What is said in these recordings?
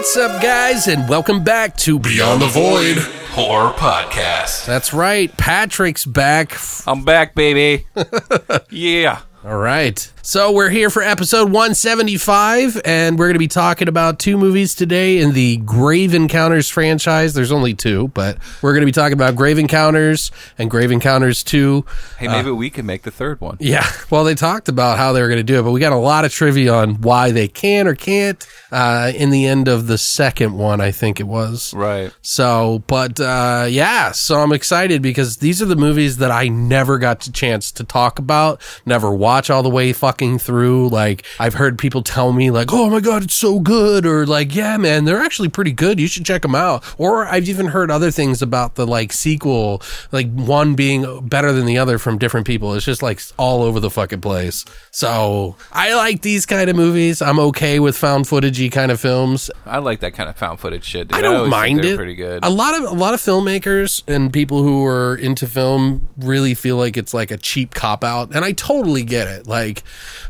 What's up, guys, and welcome back to Beyond the Void. Horror Podcast. That's right, Patrick's back. I'm back, baby. yeah. All right. So we're here for episode 175, and we're going to be talking about two movies today in the Grave Encounters franchise. There's only two, but we're going to be talking about Grave Encounters and Grave Encounters 2. Hey, maybe we can make the third one. Yeah, well, they talked about how they were going to do it, but we got a lot of trivia on why they can or can't uh, in the end of the second one, I think it was. Right. So, but uh, yeah, so I'm excited because these are the movies that I never got the chance to talk about, never watch all the way fucking through. Like, I've heard people tell me, like, oh my God, it's so good, or like, yeah, man, they're actually pretty good. You should check them out. Or I've even heard other things about the like sequel, like one being better than the other from different people. It's just like all over the fucking place. So, I like these kind of movies. I'm okay with found footagey kind of films. I like that kind of found footage shit. Dude. I don't think mind it. Pretty good. A lot of a lot of filmmakers and people who are into film really feel like it's like a cheap cop out, and I totally get it. Like,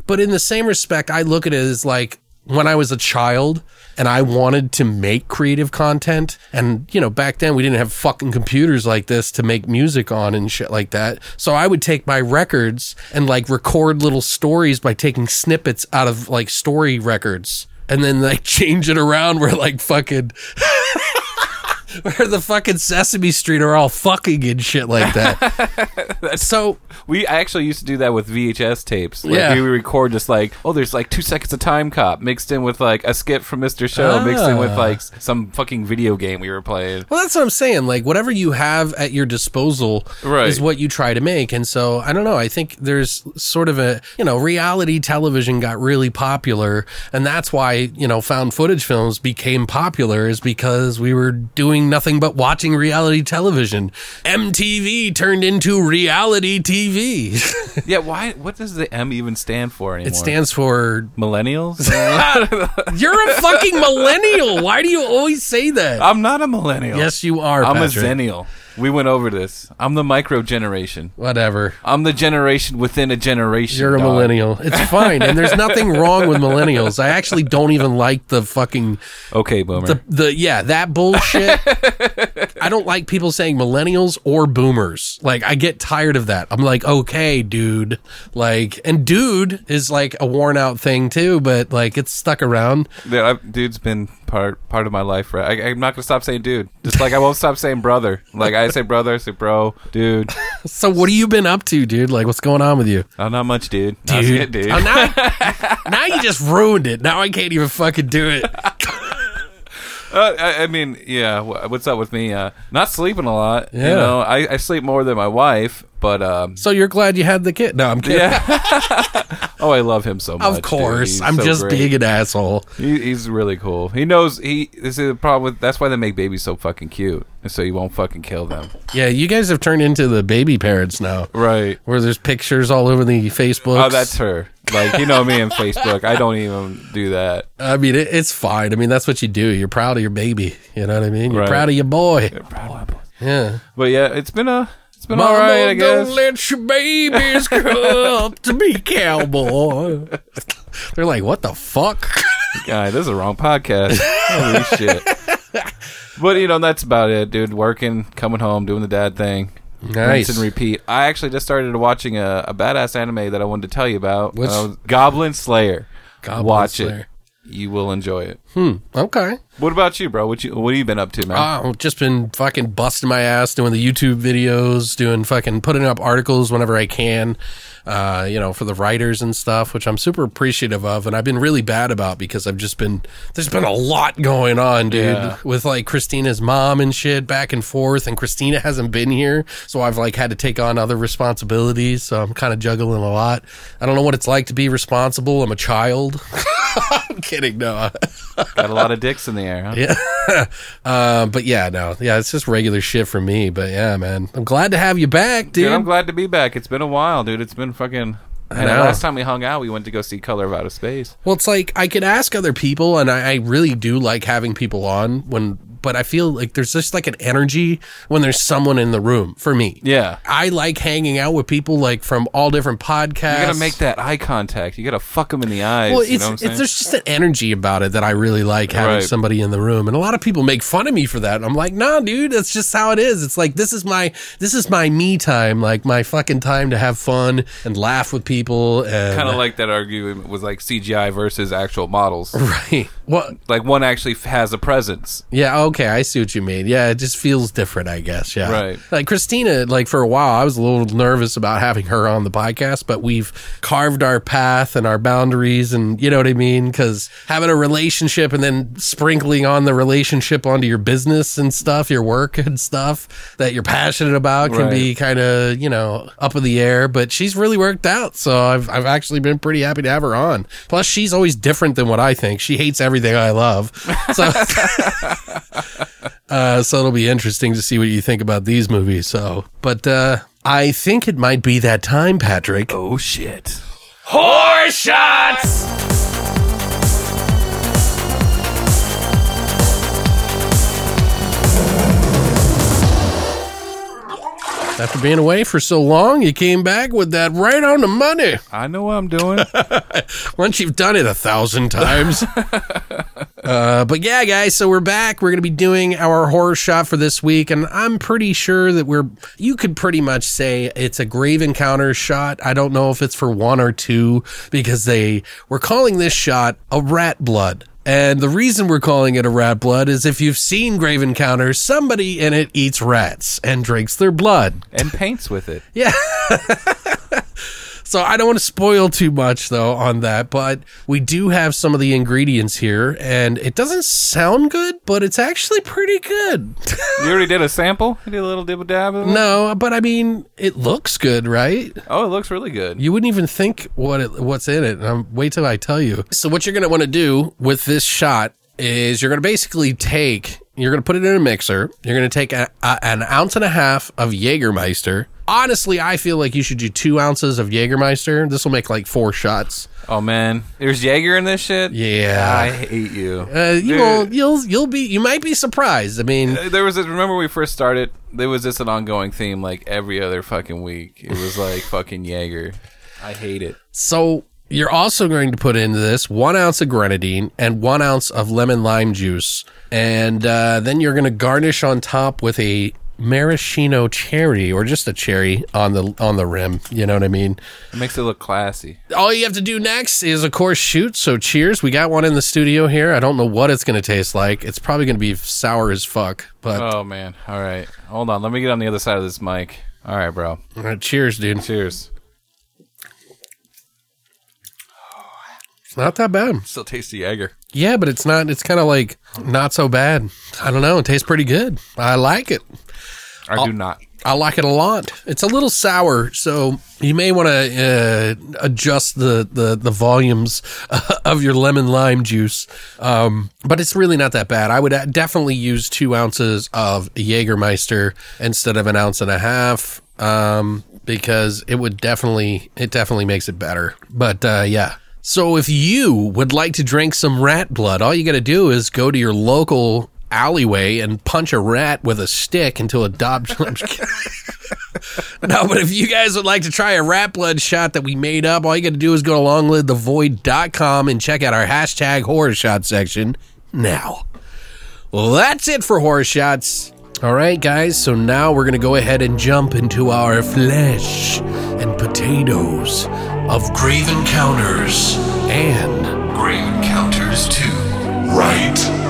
but in the same respect, I look at it as like when I was a child and I wanted to make creative content, and you know, back then we didn't have fucking computers like this to make music on and shit like that. So I would take my records and like record little stories by taking snippets out of like story records and then like change it around where like fucking where the fucking Sesame Street are all fucking and shit like that. so we I actually used to do that with VHS tapes. Like, Yeah. We record just like, oh, there's like two seconds of Time Cop mixed in with like a skit from Mr. Show, mixed in with Ah. like some fucking video game we were playing. Well, that's what I'm saying. Like, whatever you have at your disposal Right. is what you try to make. And so, I don't know. I think there's sort of a, you know, reality television got really popular. And that's why, you know, found footage films became popular, is because we were doing nothing but watching reality television. MTV turned into reality TV. yeah, why? What does the M even stand for anymore? it stands for, millennials. you're a fucking millennial. Why do you always say that? I'm not a millennial. yes, you are. I'm Patrick. a Xennial. We went over this. I'm the micro generation. Whatever. I'm the generation within a generation. You're a dog. millennial. It's fine, and there's nothing wrong with millennials. I actually don't even like the fucking Okay, boomer. the the yeah that bullshit. I don't like people saying millennials or boomers. Like I get tired of that. I'm like, okay, dude. Like, and dude is like a worn out thing too, but like it's stuck around. Dude, I've- dude's been part part of my life. Right? I, I'm not gonna stop saying dude. Just like I won't stop saying brother. Like I say brother, I say bro, dude. So what have you been up to, dude? Like, what's going on with you, Oh, not much, dude. Not shit, dude. Oh, now, now you just ruined it. Now I can't even fucking do it. Uh, I, I mean, yeah. What's up with me? Uh, not sleeping a lot. Yeah. You know, I, I sleep more than my wife, but um, So you're glad you had the kid? No, I'm kidding. yeah. oh, I love him so much. Of course, I'm so just great. being an asshole. He, he's really cool. He knows he. This is the problem with. That's why they make babies so fucking cute, and so you won't fucking kill them. Yeah, you guys have turned into the baby parents now, Right. where there's pictures all over the Facebook. Oh, that's her. Like you know me on Facebook. I don't even do that. I mean, it, it's fine. I mean, that's what you do. You're proud of your baby. You know what I mean? You're Right. proud of your boy. Yeah. But yeah, it's been a. It's been all right. I guess. don't let your babies grow up to be cowboy. They're like, what the fuck? Guy, this is a wrong podcast. Holy shit. But you know that's about it, dude. Working, coming home, doing the dad thing. Nice. Rinse and repeat. I actually just started watching a, a badass anime that I wanted to tell you about. Which- Uh, Goblin Slayer. Goblin Watch Slayer. it. you will enjoy it. Okay. What about you, bro? What you what have you been up to, man? Oh, just been fucking busting my ass doing the YouTube videos, doing fucking putting up articles whenever I can, uh, you know, for the writers and stuff, which I'm super appreciative of. And I've been really bad about because I've just been, there's been a lot going on, dude, Yeah. with like Christina's mom and shit back and forth. And Christina hasn't been here. So I've like had to take on other responsibilities. So I'm kind of juggling a lot. I don't know what it's like to be responsible. I'm a child. I'm kidding. No. Got a lot of dicks in the air, huh? Yeah. uh, but yeah, no. Yeah, it's just regular shit for me. But yeah, man. I'm glad to have you back, dude. Dude, I'm glad to be back. It's been a while, dude. It's been fucking. The know. last time we hung out, we went to go see Color of Outer Space. well, it's like I could ask other people, and I, I really do like having people on when. But I feel like there's just like an energy when there's someone in the room for me. Yeah. I like hanging out with people like from all different podcasts. You gotta make that eye contact. You gotta fuck them in the eyes. Well, you it's, know it's there's just an energy about it that I really like having Right. somebody in the room, and a lot of people make fun of me for that. I'm like, nah, dude, that's just how it is. It's like this is my this is my me time, like my fucking time to have fun and laugh with people, and kind of like that argument was like CGI versus actual models. right. What? like one actually has a presence. Yeah, okay, I see what you mean. Yeah, it just feels different, I guess. Yeah, Right. Like Christina, like for a while, I was a little nervous about having her on the podcast, but we've carved our path and our boundaries, and you know what I mean. Because having a relationship and then sprinkling on the relationship onto your business and stuff, your work and stuff that you're passionate about can be kind of you know up in the air. But she's really worked out, so I've I've actually been pretty happy to have her on. Plus, she's always different than what I think. She hates everything I love, so. Uh, so it'll be interesting to see what you think about these movies. So, but uh, I think it might be that time, Patrick. Oh shit! Horse shots! After being away for so long, you came back with that right on the money. I know what I'm doing. Once you've done it a thousand times. uh, but yeah, guys, so we're back. We're going to be doing our horror shot for this week, and I'm pretty sure that we're. You could pretty much say it's a grave encounter shot. I don't know if it's for one or two because they we're calling this shot a rat blood. And the reason we're calling it a rat blood is if you've seen Grave Encounters, somebody in it eats rats and drinks their blood. and paints with it. Yeah. so I don't want to spoil too much though on that, but we do have some of the ingredients here and it doesn't sound good, but it's actually pretty good. You already did a sample. You did a little dibble dab. of it? no, but I mean, it looks good, right? Oh, it looks really good. You wouldn't even think what it, what's in it. Um, wait till I tell you. So what you're going to want to do with this shot is you're going to basically take, you're going to put it in a mixer. You're going to take a, a, an ounce and a half of Jägermeister. Honestly, I feel like you should do two ounces of Jägermeister. This will make like four shots. Oh man, there's Jaeger in this shit. Yeah. I hate you. Uh, you will, you'll, you'll be, you might be surprised. I mean, There was a, remember when we first started. There was just an ongoing theme like every other fucking week. It was like fucking Jaeger. I hate it. So you're also going to put into this one ounce of grenadine and one ounce of lemon lime juice, and uh, then you're going to garnish on top with a maraschino cherry or just a cherry on the on the rim. You know what I mean? It makes it look classy. All you have to do next is, of course, shoot. So cheers. We got one in the studio here. I don't know what it's going to taste like. It's probably going to be sour as fuck. But Oh man. All right. Hold on. Let me get on the other side of this mic. All right, bro. all right, cheers, dude. Cheers. It's not that bad. Still tasty Jaeger. Yeah, but it's not. It's kind of like not so bad. I don't know. It tastes pretty good. I like it. I do not. I like it a lot. It's a little sour, so you may want to uh, adjust the, the, the volumes of your lemon lime juice. Um, but it's really not that bad. I would uh, definitely use two ounces of Jägermeister instead of an ounce and a half um, because it would definitely it definitely makes it better. But uh, yeah. So if you would like to drink some rat blood, all you got to do is go to your local alleyway and punch a rat with a stick until it dobs. No, but if you guys would like to try a rat blood shot that we made up, all you got to do is go to longlivethevoid.com and check out our hashtag horror shot section now. Well, that's it for horror shots. All right, guys, so now we're going to go ahead and jump into our flesh and potatoes of Grave Encounters and Grave Encounters. Fighters 2. Right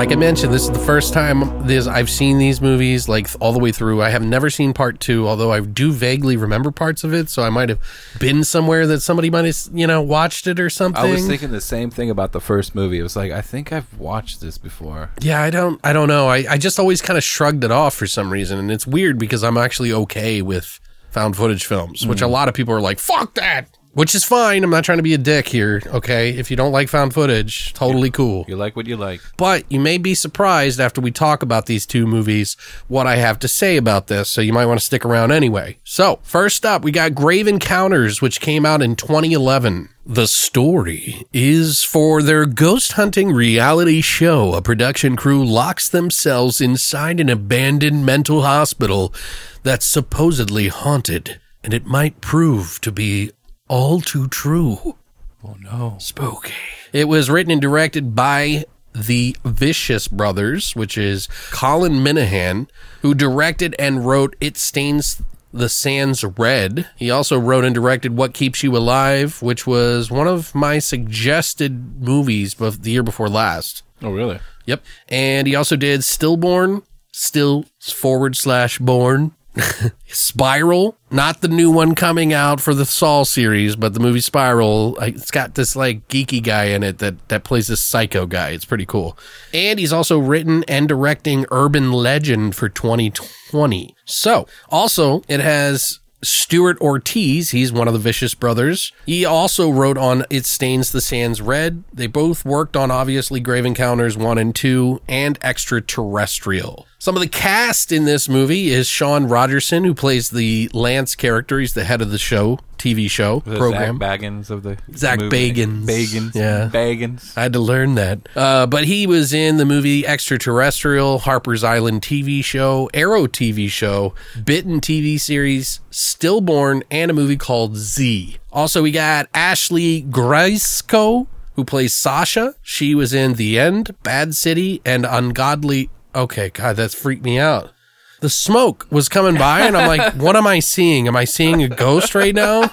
Like I mentioned, this is the first time this I've seen these movies like all the way through. I have never seen part two, although I do vaguely remember parts of it. So I might have been somewhere that somebody might have you know watched it or something. I was thinking the same thing about the first movie. It was like I think I've watched this before. Yeah, I don't I don't know. I, I just always kind of shrugged it off for some reason. And it's weird because I'm actually okay with found footage films, which mm. a lot of people are like, fuck that. Which is fine. I'm not trying to be a dick here, okay? If you don't like found footage, totally cool. You like what you like. But you may be surprised after we talk about these two movies what I have to say about this, so you might want to stick around anyway. So, first up, we got Grave Encounters, which came out in 2011. The story is for their ghost hunting reality show. A production crew locks themselves inside an abandoned mental hospital that's supposedly haunted, and it might prove to be all too true. Oh no. Spooky. It was written and directed by the Vicious Brothers, which is Colin Minahan, who directed and wrote It Stains the Sands Red. He also wrote and directed What Keeps You Alive, which was one of my suggested movies of the year before last. Oh really? Yep. And he also did Stillborn, still forward slash born. Spiral, not the new one coming out for the Saw series, but the movie Spiral. Uh, it's got this like geeky guy in it that that plays this psycho guy. It's pretty cool. And he's also written and directing Urban Legend for 2020. So, also it has Stuart Ortiz, he's one of the Vicious brothers. He also wrote on It Stains the Sands Red. They both worked on obviously Grave Encounters 1 and 2 and Extraterrestrial. Some of the cast in this movie is Sean Rogerson, who plays the Lance character. He's the head of the show, TV show The program. Zach Baggins of the Zach movie. Bagans. Bagans. Yeah. Bagans. I had to learn that. Uh, but he was in the movie Extraterrestrial, Harper's Island TV show, Arrow TV show, Bitten TV series, Stillborn, and a movie called Z. Also, we got Ashleigh Gryzko, who plays Sasha. She was in The End, Bad City, and Ungodly. Okay, God, that's freaked me out. The smoke was coming by, and I'm like, what am I seeing? Am I seeing a ghost right now?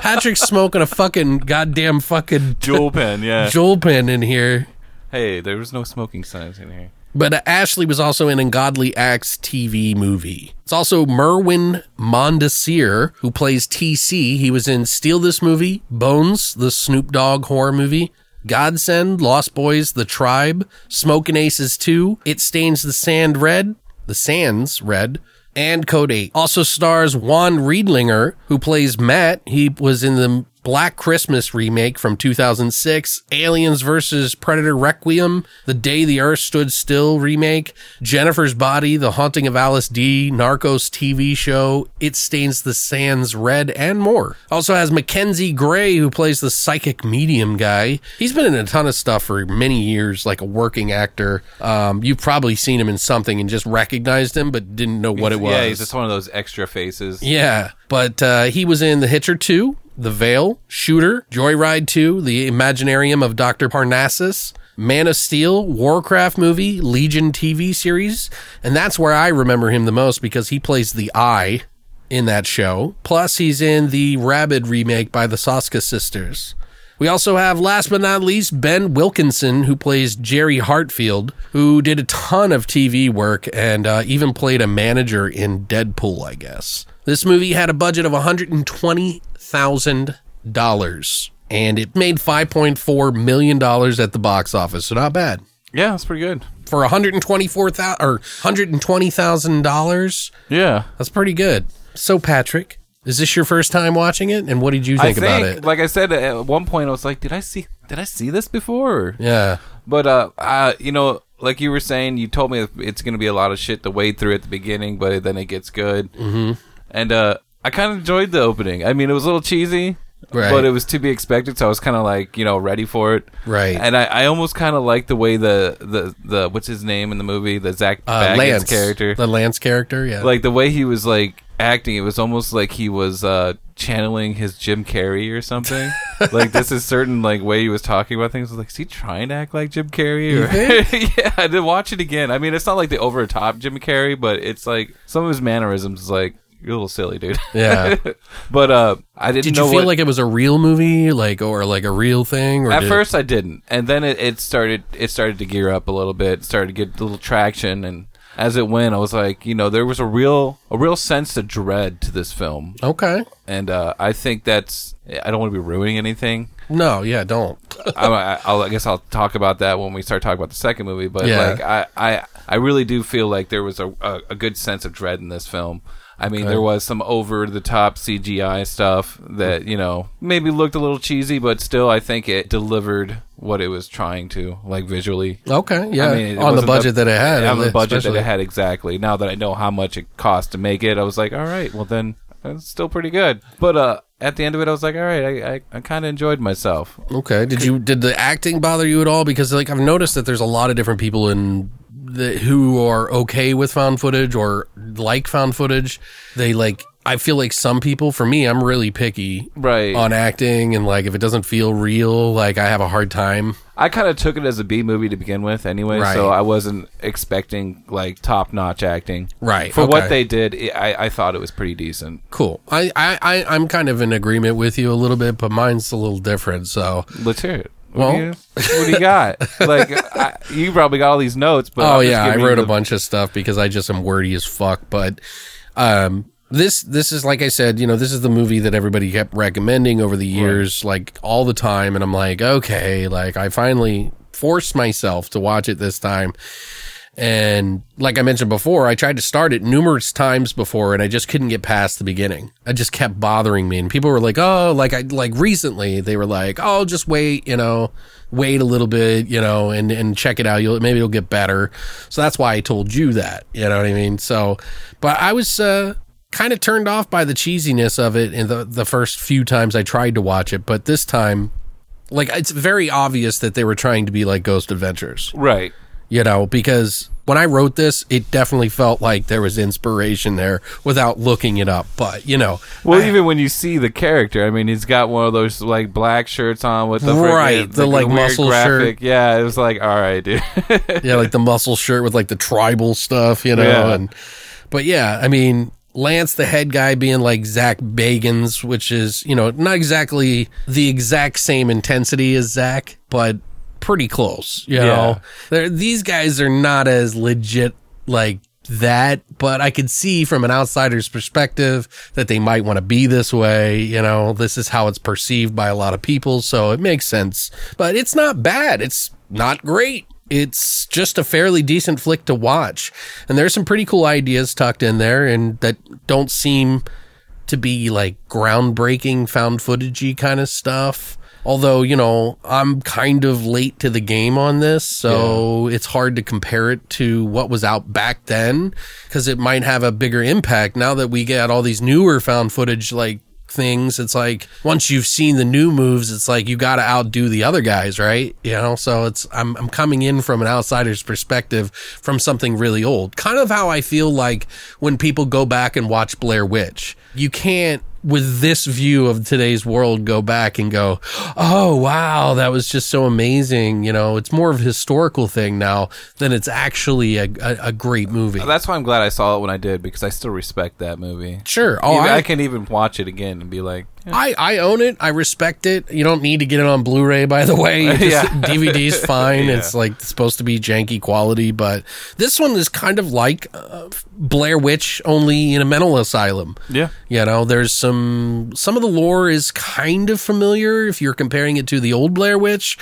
Patrick's smoking a fucking goddamn fucking Juul pen, yeah. Juul pen in here. hey, there was no smoking signs in here. But uh, Ashleigh was also in Ungodly Acts TV movie. It's also Merwin Mondesir, who plays TC. He was in Steal This Movie, Bones, the Snoop Dogg horror movie, Godsend, Lost Boys, The Tribe, Smoking Aces 2, It Stains the Sand Red, The Sands Red, and Code 8. Also stars Juan Riedinger, who plays Matt. He was in the Black Christmas remake from 2006, Aliens vs. Predator Requiem, The Day the Earth Stood Still remake, Jennifer's Body, The Haunting of Alice D, Narcos TV show, It Stains the Sands Red, and more. Also has Mackenzie Gray, who plays the psychic medium guy. He's been in a ton of stuff for many years, like a working actor. Um, you've probably seen him in something and just recognized him, but didn't know what it was. Yeah, he's just one of those extra faces. Yeah, but uh, he was in The Hitcher 2, The Veil, Shooter, Joyride 2, The Imaginarium of Dr. Parnassus, Man of Steel, Warcraft movie, Legion TV series, and that's where I remember him the most because he plays the Eye in that show. Plus, he's in the Rabid remake by the Soska sisters. We also have, last but not least, Ben Wilkinson, who plays Jerry Hartfield, who did a ton of TV work and uh, even played a manager in Deadpool, I guess. This movie had a budget of $120,000 and it made $5.4 million at the box office, so not bad. Yeah, that's pretty good. For $124,000 or $120,000, Yeah. that's pretty good. So, Patrick, is this your first time watching it? And what did you think, I about it? like I said at one point, I was like, "Did I see? Did I see this before?" yeah. But uh, uh, you know, like you were saying, you told me it's going to be a lot of shit to wade through at the beginning, but then it gets good. Mm-hmm. And uh, I kind of enjoyed the opening. I mean, it was a little cheesy, Right. but it was to be expected. So I was kind of like, you know, ready for it. Right. And I, I almost kind of like the way the, the the what's his name in the movie, the Zach Uh, Lance character, the Lance character, yeah, like the way he was like acting, it was almost like he was uh, channeling his Jim Carrey or something. like this is certain like way he was talking about things. I was like, is he trying to act like Jim Carrey? Or yeah, I did watch it again. I mean, it's not like the over the top Jim Carrey, but it's like some of his mannerisms is like you're a little silly, dude. Yeah. but uh, I didn't Did you feel what- like it was a real movie, like or like a real thing? Or At did- first, I didn't, and then it, it started. It started to gear up a little bit. Started to get a little traction, and as it went, I was like, you know, there was a real, a real sense of dread to this film, okay, and uh, I think that's. I don't want to be ruining anything. no, yeah, don't. I, I, I'll, I guess I'll talk about that when we start talking about the second movie. But Yeah. like, I, I, I really do feel like there was a, a, a good sense of dread in this film. I mean, there was some over the top CGI stuff that you know maybe looked a little cheesy, but still, I think it delivered what it was trying to, like visually. Okay, yeah, I mean, on the budget that it had, on the budget that it had exactly. Now that I know how much it cost to make it, I was like, all right, well then it's still pretty good. But uh, at the end of it, I was like, all right, I, I, I kind of enjoyed myself. Okay. Did you did the acting bother you at all? Because like I've noticed that there's a lot of different people in the, who are okay with found footage or like found footage. They like. I feel like some people, for me, I'm really picky Right. on acting, and like if it doesn't feel real, like I have a hard time. I kind of took it as a B movie to begin with, anyway. Right. So I wasn't expecting like top notch acting. Right, For okay. what they did, it, I, I thought it was pretty decent. Cool. I, I, I I'm kind of in agreement with you a little bit, but mine's a little different. So Let's hear it. What, Well- do, you, what do you got? like, I, you probably got all these notes, but oh yeah, I wrote a bunch of stuff because I just am wordy as fuck. But um, this this is like I said, you know, this is the movie that everybody kept recommending over the years, like all the time, and I'm like, okay, like I finally forced myself to watch it this time. And like I mentioned before, I tried to start it numerous times before and I just couldn't get past the beginning. It just kept bothering me. And people were like, oh, like I, like recently they were like, oh, just wait, you know, wait a little bit, you know, and, and check it out. You'll, maybe it'll get better. So that's why I told you that, you know what I mean? So, but I was, uh, kind of turned off by the cheesiness of it in the, the first few times I tried to watch it. But this time, like, it's very obvious that they were trying to be like Ghost Adventures Right. You know, because when I wrote this, it definitely felt like there was inspiration there without looking it up. But, you know, Well, even when you see the character, I mean, he's got one of those like black shirts on with the Right, the, like, muscle graphic. Yeah, it was like, all right, dude. yeah, like the muscle shirt with like the tribal stuff, you know, Yeah. and but yeah, I mean, Lance, the head guy, being like Zach Bagans, which is you know not exactly the exact same intensity as Zach, but pretty close. You Yeah. know, They're, these guys are not as legit like that, but I could see from an outsider's perspective that they might want to be this way. You know, this is how it's perceived by a lot of people, so it makes sense. But it's not bad. It's not great. It's just a fairly decent flick to watch. And there's some pretty cool ideas tucked in there and that don't seem to be like groundbreaking found footagey kind of stuff. Although, you know, I'm kind of late to the game on this, so it's hard to compare it to what was out back then because it might have a bigger impact now that we get all these newer found footage like things. It's like once you've seen the new moves, it's like you got to outdo the other guys, right? You know, so it's I'm I'm coming in from an outsider's perspective from something really old. Kind of how I feel like when people go back and watch Blair Witch. You can't with this view of today's world go back and go, "Oh, wow, that was just so amazing." You know, it's more of a historical thing now than it's actually a a, a great movie. That's why I'm glad I saw it when I did because I still respect that movie. Sure. Oh, I- I, can even watch it again and be like, I, I own it. I respect it. You don't need to get it on Blu-ray, by the way. Just- Yeah. DVD's fine. It's like supposed to be janky quality, but this one is kind of like uh, Blair Witch, only in a mental asylum. yeah, You know, there's some some of the lore is kind of familiar if you're comparing it to the old Blair Witch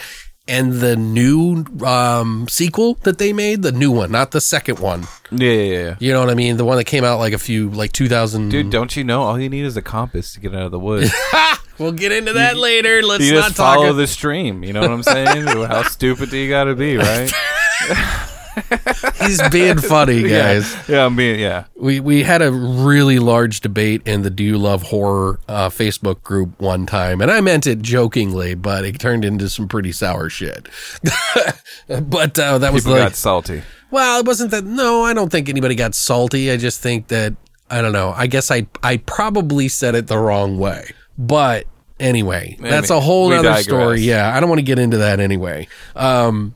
and the new um, sequel that they made, the new one, not the second one. yeah, yeah, yeah. You know what I mean? The one that came out like a few like 2000. Dude, don't you know all you need is a compass to get out of the woods? we'll get into that later. Let's you not just talk. follow the stream. You know what I'm saying? How stupid do you got to be, right? He's being funny, guys. Yeah, yeah, I'm being yeah. We we had a really large debate in the Do You Love Horror uh, Facebook group one time, and I meant it jokingly, but it turned into some pretty sour shit. but uh, that was People like, got salty. well, it wasn't that. No, I don't think anybody got salty. I just think that I don't know. I guess I I probably said it the wrong way. But anyway, that's a whole we other digress. story. Yeah, I don't want to get into that anyway. Um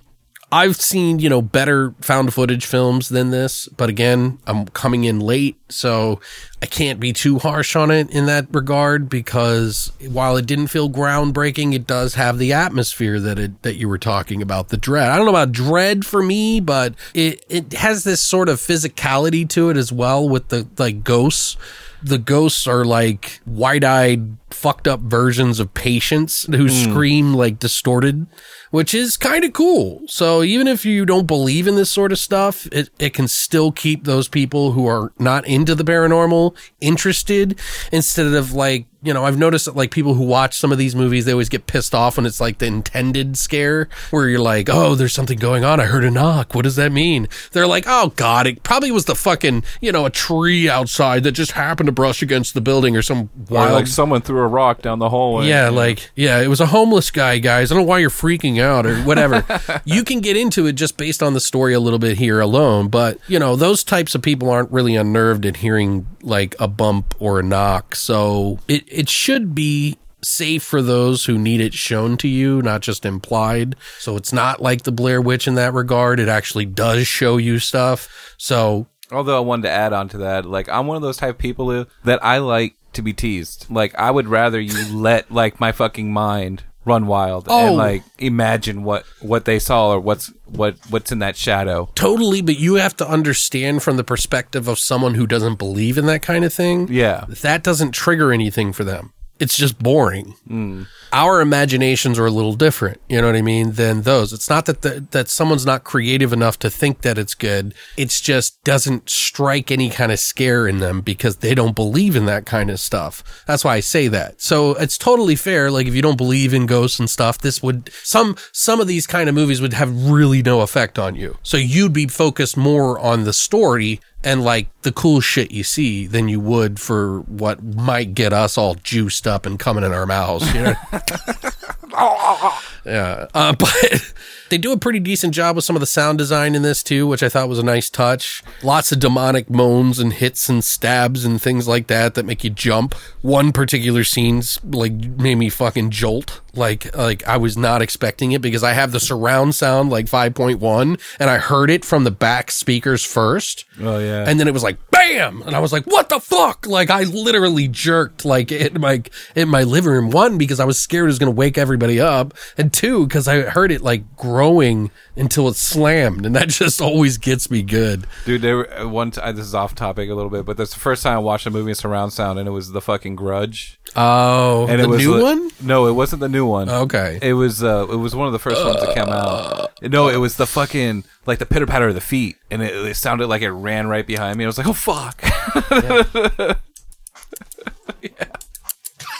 I've seen, you know, better found footage films than this, but again, I'm coming in late, so I can't be too harsh on it in that regard because while it didn't feel groundbreaking, it does have the atmosphere that it that you were talking about, the dread. I don't know about dread for me, but it it has this sort of physicality to it as well with the like ghosts the ghosts are like wide-eyed fucked up versions of patients who hmm. scream like distorted which is kind of cool. So even if you don't believe in this sort of stuff it, it can still keep those people who are not into the paranormal interested instead of like you know i've noticed that like people who watch some of these movies they always get pissed off when it's like the intended scare where you're like oh there's something going on. I heard a knock. What does that mean? They're like oh god it probably was the fucking you know a tree outside that just happened to brush against the building or some Or wild like someone threw a rock down the hallway. yeah, like yeah, it was a homeless guy, guys. I don't know why you're freaking out or whatever. you can get into it just based on the story a little bit here alone, but you know, those types of people aren't really unnerved at hearing like a bump or a knock. So it it should be safe for those who need it shown to you, not just implied. So it's not like the Blair Witch in that regard. It actually does show you stuff. So Although I wanted to add on to that, like I'm one of those type of people who, that I like to be teased. Like I would rather you let like my fucking mind run wild Oh. and like imagine what what they saw or what's what what's in that shadow. Totally, but you have to understand from the perspective of someone who doesn't believe in that kind of thing. Yeah. That doesn't trigger anything for them. It's just boring. Our imaginations are a little different, you know what I mean, than those. It's not that the, that someone's not creative enough to think that it's good. It's just doesn't strike any kind of scare in them because they don't believe in that kind of stuff. That's why I say that. So it's totally fair. Like if you don't believe in ghosts and stuff, this would some some of these kind of movies would have really no effect on you. So you'd be focused more on the story and like the cool shit you see than you would for what might get us all juiced up and coming in our mouths. You know? yeah, uh, but they do a pretty decent job with some of the sound design in this too, which I thought was a nice touch. Lots of demonic moans and hits and stabs and things like that that make you jump. One particular scene's like made me fucking jolt. Like like I was not expecting it because I have the surround sound like 5.1 and I heard it from the back speakers first. Oh yeah. And then it was like bam, and I was like, "What the fuck?" Like I literally jerked like in my in my living room. One because I was scared it was going to wake everybody up, and two because I heard it like growing until it slammed, and that just always gets me good. Dude, there uh, one t- this is off topic a little bit, but that's the first time I watched a movie in surround sound, and it was the fucking Grudge. Oh, And the it was new one. No, it wasn't the new one. Okay. It was uh, it was one of the first ones that came out. No, it was the fucking like the pitter patter of the feet, and it, it sounded like it ran right behind me. I was like, oh fuck.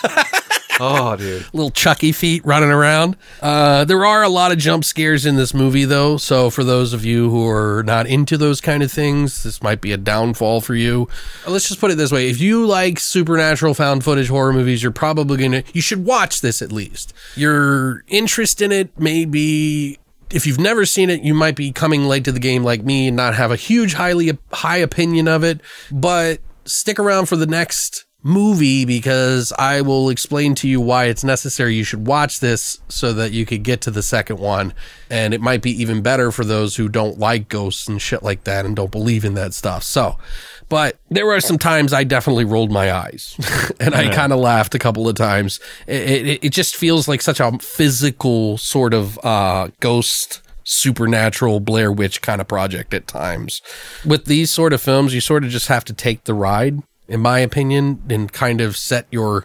oh, dude. little Chucky feet running around. Uh, there are a lot of jump scares in this movie, though. So for those of you who are not into those kind of things, this might be a downfall for you. Uh, Let's just put it this way: if you like supernatural found footage horror movies, you're probably gonna you should watch this at least. Your interest in it may be. If you've never seen it, you might be coming late to the game like me and not have a huge, highly high opinion of it. But stick around for the next movie because I will explain to you why it's necessary you should watch this so that you could get to the second one. And it might be even better for those who don't like ghosts and shit like that and don't believe in that stuff. So, but there were some times I definitely rolled my eyes and I kind of laughed a couple of times. It, it, it just feels like such a physical sort of uh, ghost supernatural Blair Witch kind of project at times. With these sort of films, you sort of just have to take the ride, in my opinion, and kind of set your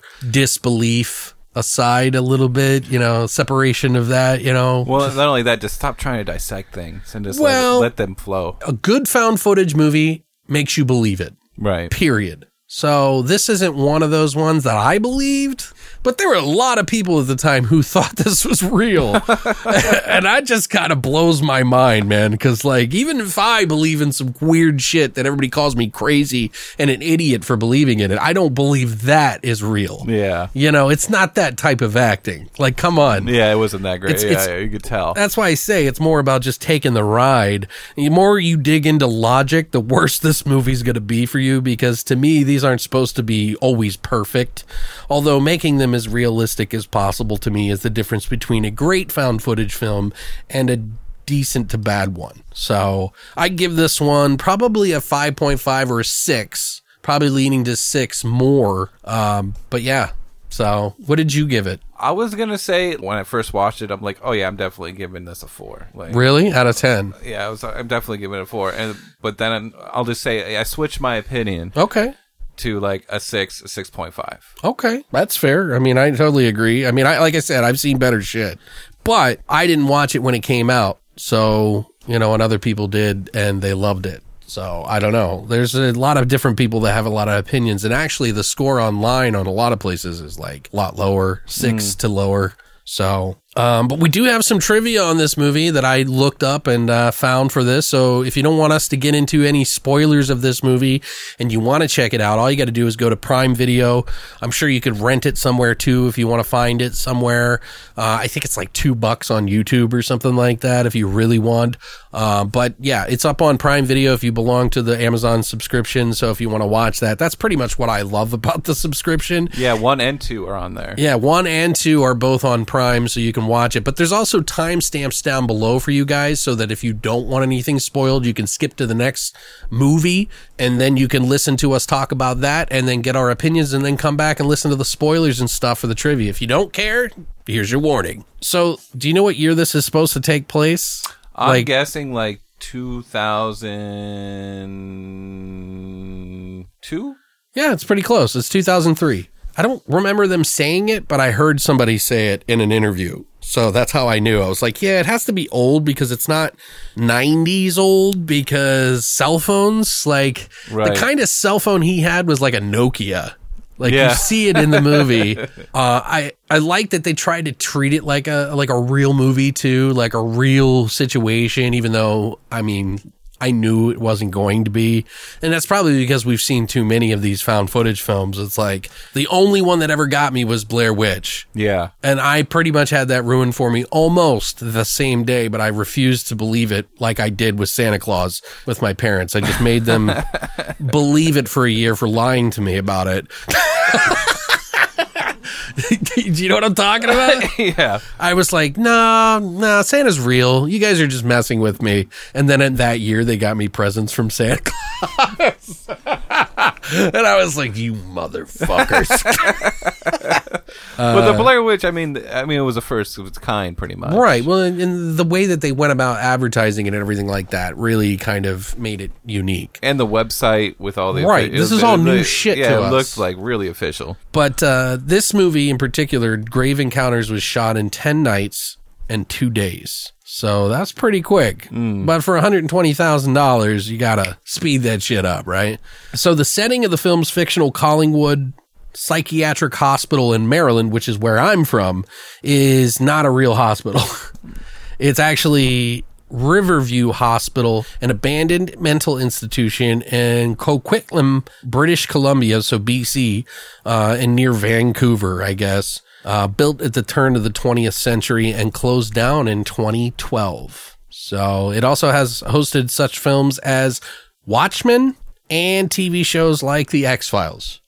disbelief aside a little bit, you know, separation of that, you know. Well, not only that, just stop trying to dissect things and just Well- let, let them flow. a good found footage movie makes you believe it. Right. Period. So this isn't one of those ones that I believed, But there were a lot of people at the time who thought this was real. and that just kind of blows my mind, man. Because, like, even if I believe in some weird shit that everybody calls me crazy and an idiot for believing in it, I don't believe that is real. Yeah. You know, it's not that type of acting. Like, come on. Yeah, it wasn't that great. It's- yeah, it's- yeah, you could tell. That's why I say it's more about just taking the ride. The more you dig into logic, the worse this movie's going to be for you because to me, these aren't supposed to be always perfect. Although making them as realistic as possible to me is the difference between a great found footage film and a decent to bad one. So I give this one probably a 5.5 or a 6, probably leaning to 6 more. Um, but yeah. So what did you give it? I was gonna say when I first watched it, I'm like, oh yeah, I'm definitely giving this a four. Like, Really? Out of 10? yeah, I was, I'm definitely giving it a four. And but then I'll just say I switched my opinion Okay. To like a six, a six point five. Okay, that's fair. I mean, I totally agree. I mean, I like I said, I've seen better shit, but I didn't watch it when it came out. So you know, and other people did, and they loved it. So I don't know. There's a lot of different people that have a lot of opinions, and actually, the score online on a lot of places is like a lot lower, six hmm. to lower. So, um, but we do have some trivia on this movie that I looked up and uh, found for this. So if you don't want us to get into any spoilers of this movie and you want to check it out, all you got to do is go to Prime Video. I'm sure you could rent it somewhere too if you want to find it somewhere. Uh, I think it's like two bucks on YouTube or something like that if you really want. Uh, but yeah, it's up on Prime Video if you belong to the Amazon subscription. So if you want to watch that, that's pretty much what I love about the subscription. Yeah, one and two are on there. Yeah, one and two are both on Prime, so you can watch it. But there's also timestamps down below for you guys, so that if you don't want anything spoiled, you can skip to the next movie, and then you can listen to us talk about that, and then get our opinions, and then come back and listen to the spoilers and stuff for the trivia. If you don't care, here's your warning. So, do you know what year this is supposed to take place? I'm guessing like 2002. Yeah, it's pretty close. It's 2003. I don't remember them saying it, but I heard somebody say it in an interview. So that's how I knew. I was like, yeah, it has to be old because it's not 90s old because cell phones, like Right. the kind of cell phone he had was like a Nokia. Like Yeah. you see it in the movie. uh, I I like that they tried to treat it like a like a real movie too, like a real situation. Even though I mean I knew it wasn't going to be, and that's probably because we've seen too many of these found footage films. It's like the only one that ever got me was Blair Witch. Yeah. And I pretty much had that ruined for me almost the same day, but I refused to believe it like I did with Santa Claus with my parents. I just made them believe it for a year for lying to me about it. Do you know what I'm talking about? yeah. I was like, no, no, Santa's real. You guys are just messing with me. And then in that year, they got me presents from Santa Claus. and I was like, you motherfuckers. But the Blair Witch, I mean, I mean, it was the first of its kind, pretty much. Right. Well, and, and the way that they went about advertising and everything like that really kind of made it unique. And the website with all the Right, it this is all it- new it- shit Yeah, it us. looked like really official. But uh, this movie in particular, Grave Encounters, was shot in 10 nights and two days. So that's pretty quick. But for $120,000, you got to speed that shit up, right? So the setting of the film's fictional Collingwood Psychiatric Hospital in Maryland, which is where I'm from, is not a real hospital. it's actually Riverview Hospital, an abandoned mental institution in Coquitlam, British Columbia, so BC, uh, and near Vancouver, I guess. Uh, built at the turn of the 20th century and closed down in 2012. So it also has hosted such films as Watchmen and TV shows like The X Files.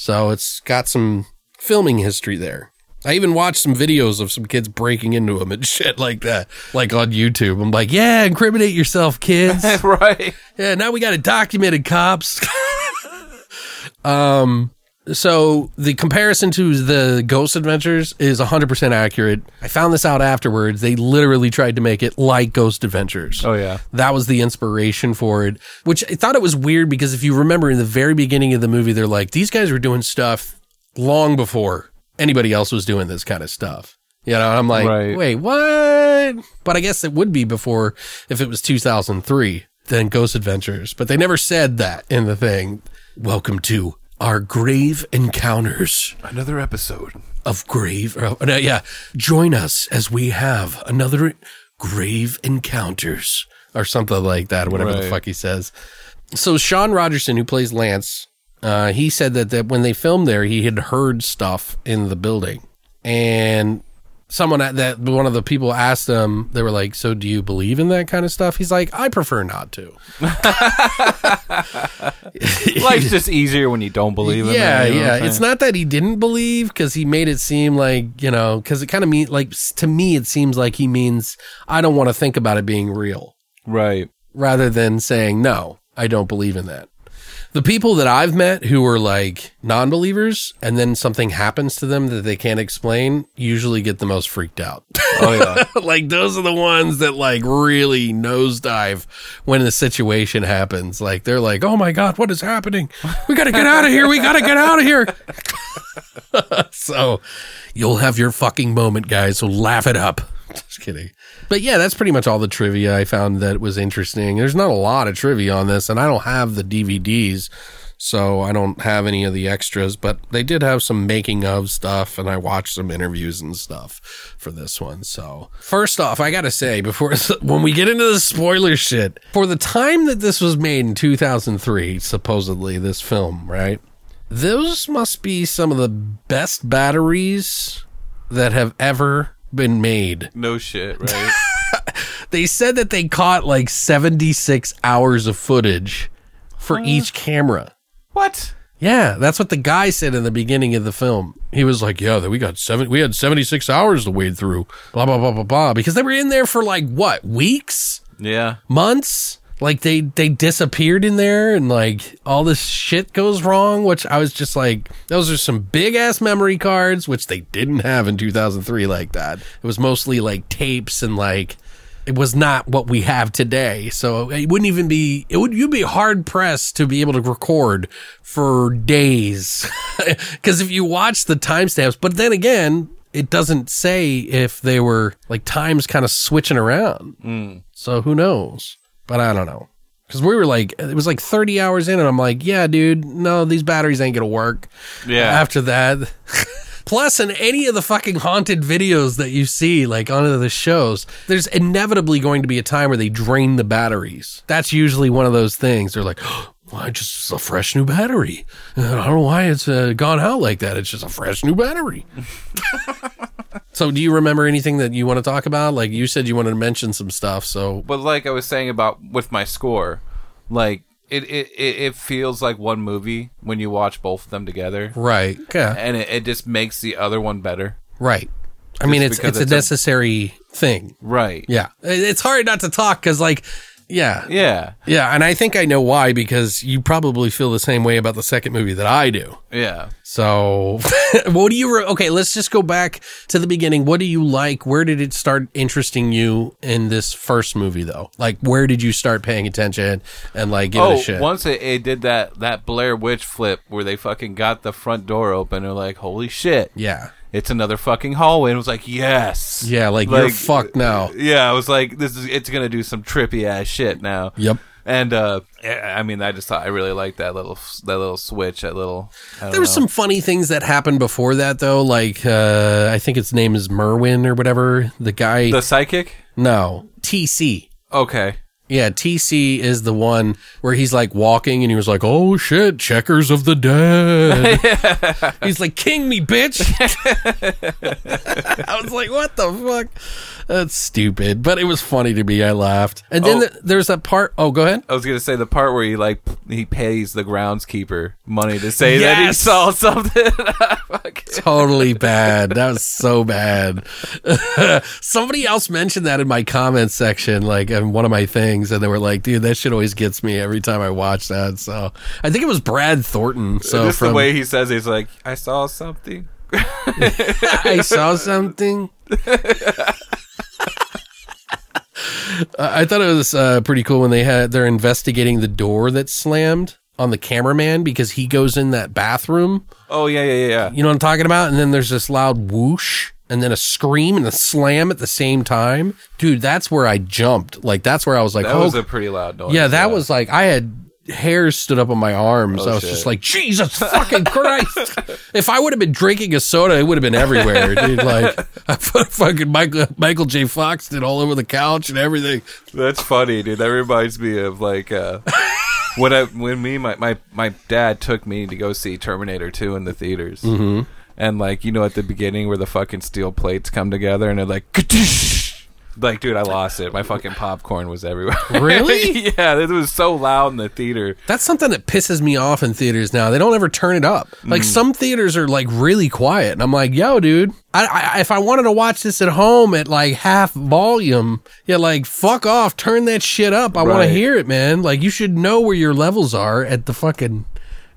So it's got some filming history there. I even watched some videos of some kids breaking into them and shit like that, like on YouTube. I'm like, yeah, incriminate yourself, kids. right. yeah, now we got it documented, cops. um, so the comparison to the Ghost Adventures is 100% accurate. I found this out afterwards. They literally tried to make it like Ghost Adventures. Oh, yeah. That was the inspiration for it, which I thought it was weird because if you remember in the very beginning of the movie, they're like, these guys were doing stuff long before anybody else was doing this kind of stuff. You know, I'm like, Right. wait, what? But I guess it would be before if it was 2003, then Ghost Adventures. But they never said that in the thing. Welcome to our grave encounters. Another episode of grave. Uh, yeah, join us as we have another grave encounters or something like that. Whatever the fuck he says. So Sean Rogerson, who plays Lance, uh, he said that, that when they filmed there, he had heard stuff in the building, and someone at that one of the people asked him, they were like, "So do you believe in that kind of stuff?" He's like, "I prefer not to." Life's just easier when you don't believe in yeah, you know yeah. It's not that he didn't believe because he made it seem like you know because it kind of mean like to me it seems like he means I don't want to think about it being real right. rather than saying no, I don't believe in that. The people that I've met who are like non-believers and then something happens to them that they can't explain usually get the most freaked out. Oh yeah. like those are the ones that like really nosedive when the situation happens. Like they're like, "Oh my god, what is happening? We got to get out of here. We got to get out of here." so, you'll have your fucking moment, guys. So laugh it up. Just kidding. But yeah, that's pretty much all the trivia I found that was interesting. There's not a lot of trivia on this, and I don't have the DVDs, so I don't have any of the extras, but they did have some making of stuff, and I watched some interviews and stuff for this one. So, first off, I gotta say, before when we get into the spoiler shit, for the time that this was made in 2003, supposedly, this film, right? Those must be some of the best batteries that have ever been made. No shit, right? They said that they caught like 76 hours of footage for each camera. what? Yeah, that's what the guy said in the beginning of the film. He was like, "Yeah, that we got seven. We had seventy six hours to wade through." Blah blah blah blah blah. Because they were in there for like what weeks, Yeah. months. Like they they disappeared in there, and like all this shit goes wrong. Which I was just like, those are some big ass memory cards, which they didn't have in two thousand three like that. It was mostly like tapes and like it was not what we have today. So it wouldn't even be it would you'd be hard pressed to be able to record for days. Cuz if you watch the timestamps, but then again, it doesn't say if they were like times kind of switching around. Hmm. So who knows? But I don't know. Cuz we were like it was like 30 hours in and I'm like, "Yeah, dude, no, these batteries ain't going to work." Yeah. After that, Plus, in any of the fucking haunted videos that you see, like on the shows, there's inevitably going to be a time where they drain the batteries. That's usually one of those things. They're like, oh, why just it's a fresh new battery? I don't know why it's uh, gone out like that. It's just a fresh new battery. so, do you remember anything that you want to talk about? Like you said, you wanted to mention some stuff. So, But like I was saying about with my score, like it it, it, feels like one movie when you watch both of them together. right, yeah, And it, it just makes the other one better. right. I mean, it's it's a it's a- necessary thing. Right. Yeah, it's hard not to talk because, like, yeah, Yeah. Yeah, and I think I know why because you probably feel the same way about the second movie that I do. Yeah. So, what do you? Re- okay, let's just go back to the beginning. What do you like? Where did it start interesting you in this first movie, though? Like, where did you start paying attention and like giving Oh, a shit? once it, it did that that Blair Witch flip where they fucking got the front door open, they're like, "Holy shit!" yeah, It's another fucking hallway, and it was like, "Yes." yeah, like, you're fucked now. Yeah, I was like, "This is it's gonna do some trippy ass shit now." Yep. And uh, I I mean, I just thought I really liked that little that little switch, that little. I There was some funny things that happened before that, though. Like, uh, I think its name is Merwin or whatever. The guy, the psychic. no, TC. Okay. Yeah, TC is the one where he's like walking and he was like, "Oh shit, checkers of the dead." he's like, "King me, bitch." I was like, "What the fuck?" That's stupid, but it was funny to me. I laughed. And then Oh. th- there's that part. Oh, go ahead. I was gonna say the part where he like he pays the groundskeeper money to say that he Yes! saw something. Fuck. Totally bad. That was so bad. Somebody else mentioned that in my comments section, like in one of my things, and they were like, "Dude, that shit always gets me every time I watch that." So I think it was Brad Thornton. So Just from the way he says, it, he's like, "I saw something." I saw something. I thought it was uh, pretty cool when they had they're investigating the door that slammed on the cameraman because he goes in that bathroom. Oh yeah, yeah, yeah, yeah. You know what I'm talking about? And then there's this loud whoosh and then a scream and a slam at the same time. Dude, that's where I jumped. Like that's where I was like, That oh, was a pretty loud noise. yeah, that was like I had hairs stood up on my arms. I was shit. just like, Jesus fucking Christ! if I would have been drinking a soda, it would have been everywhere, dude. Like, I put fucking Michael Michael J. Fox did all over the couch and everything. That's funny, dude. That reminds me of like uh, when I when me my, my my dad took me to go see Terminator Two in the theaters, mm-hmm. And like you know at the beginning where the fucking steel plates come together and they're like. Like, dude, I lost it. My fucking popcorn was everywhere. Really? yeah, it was so loud in the theater. That's something that pisses me off in theaters now. They don't ever turn it up. Mm. Like some theaters are like really quiet, and I'm like, "Yo, dude, I, I, if I wanted to watch this at home at like half volume, yeah, like fuck off, turn that shit up. I want to hear it, man. Like you should know where your levels are at the fucking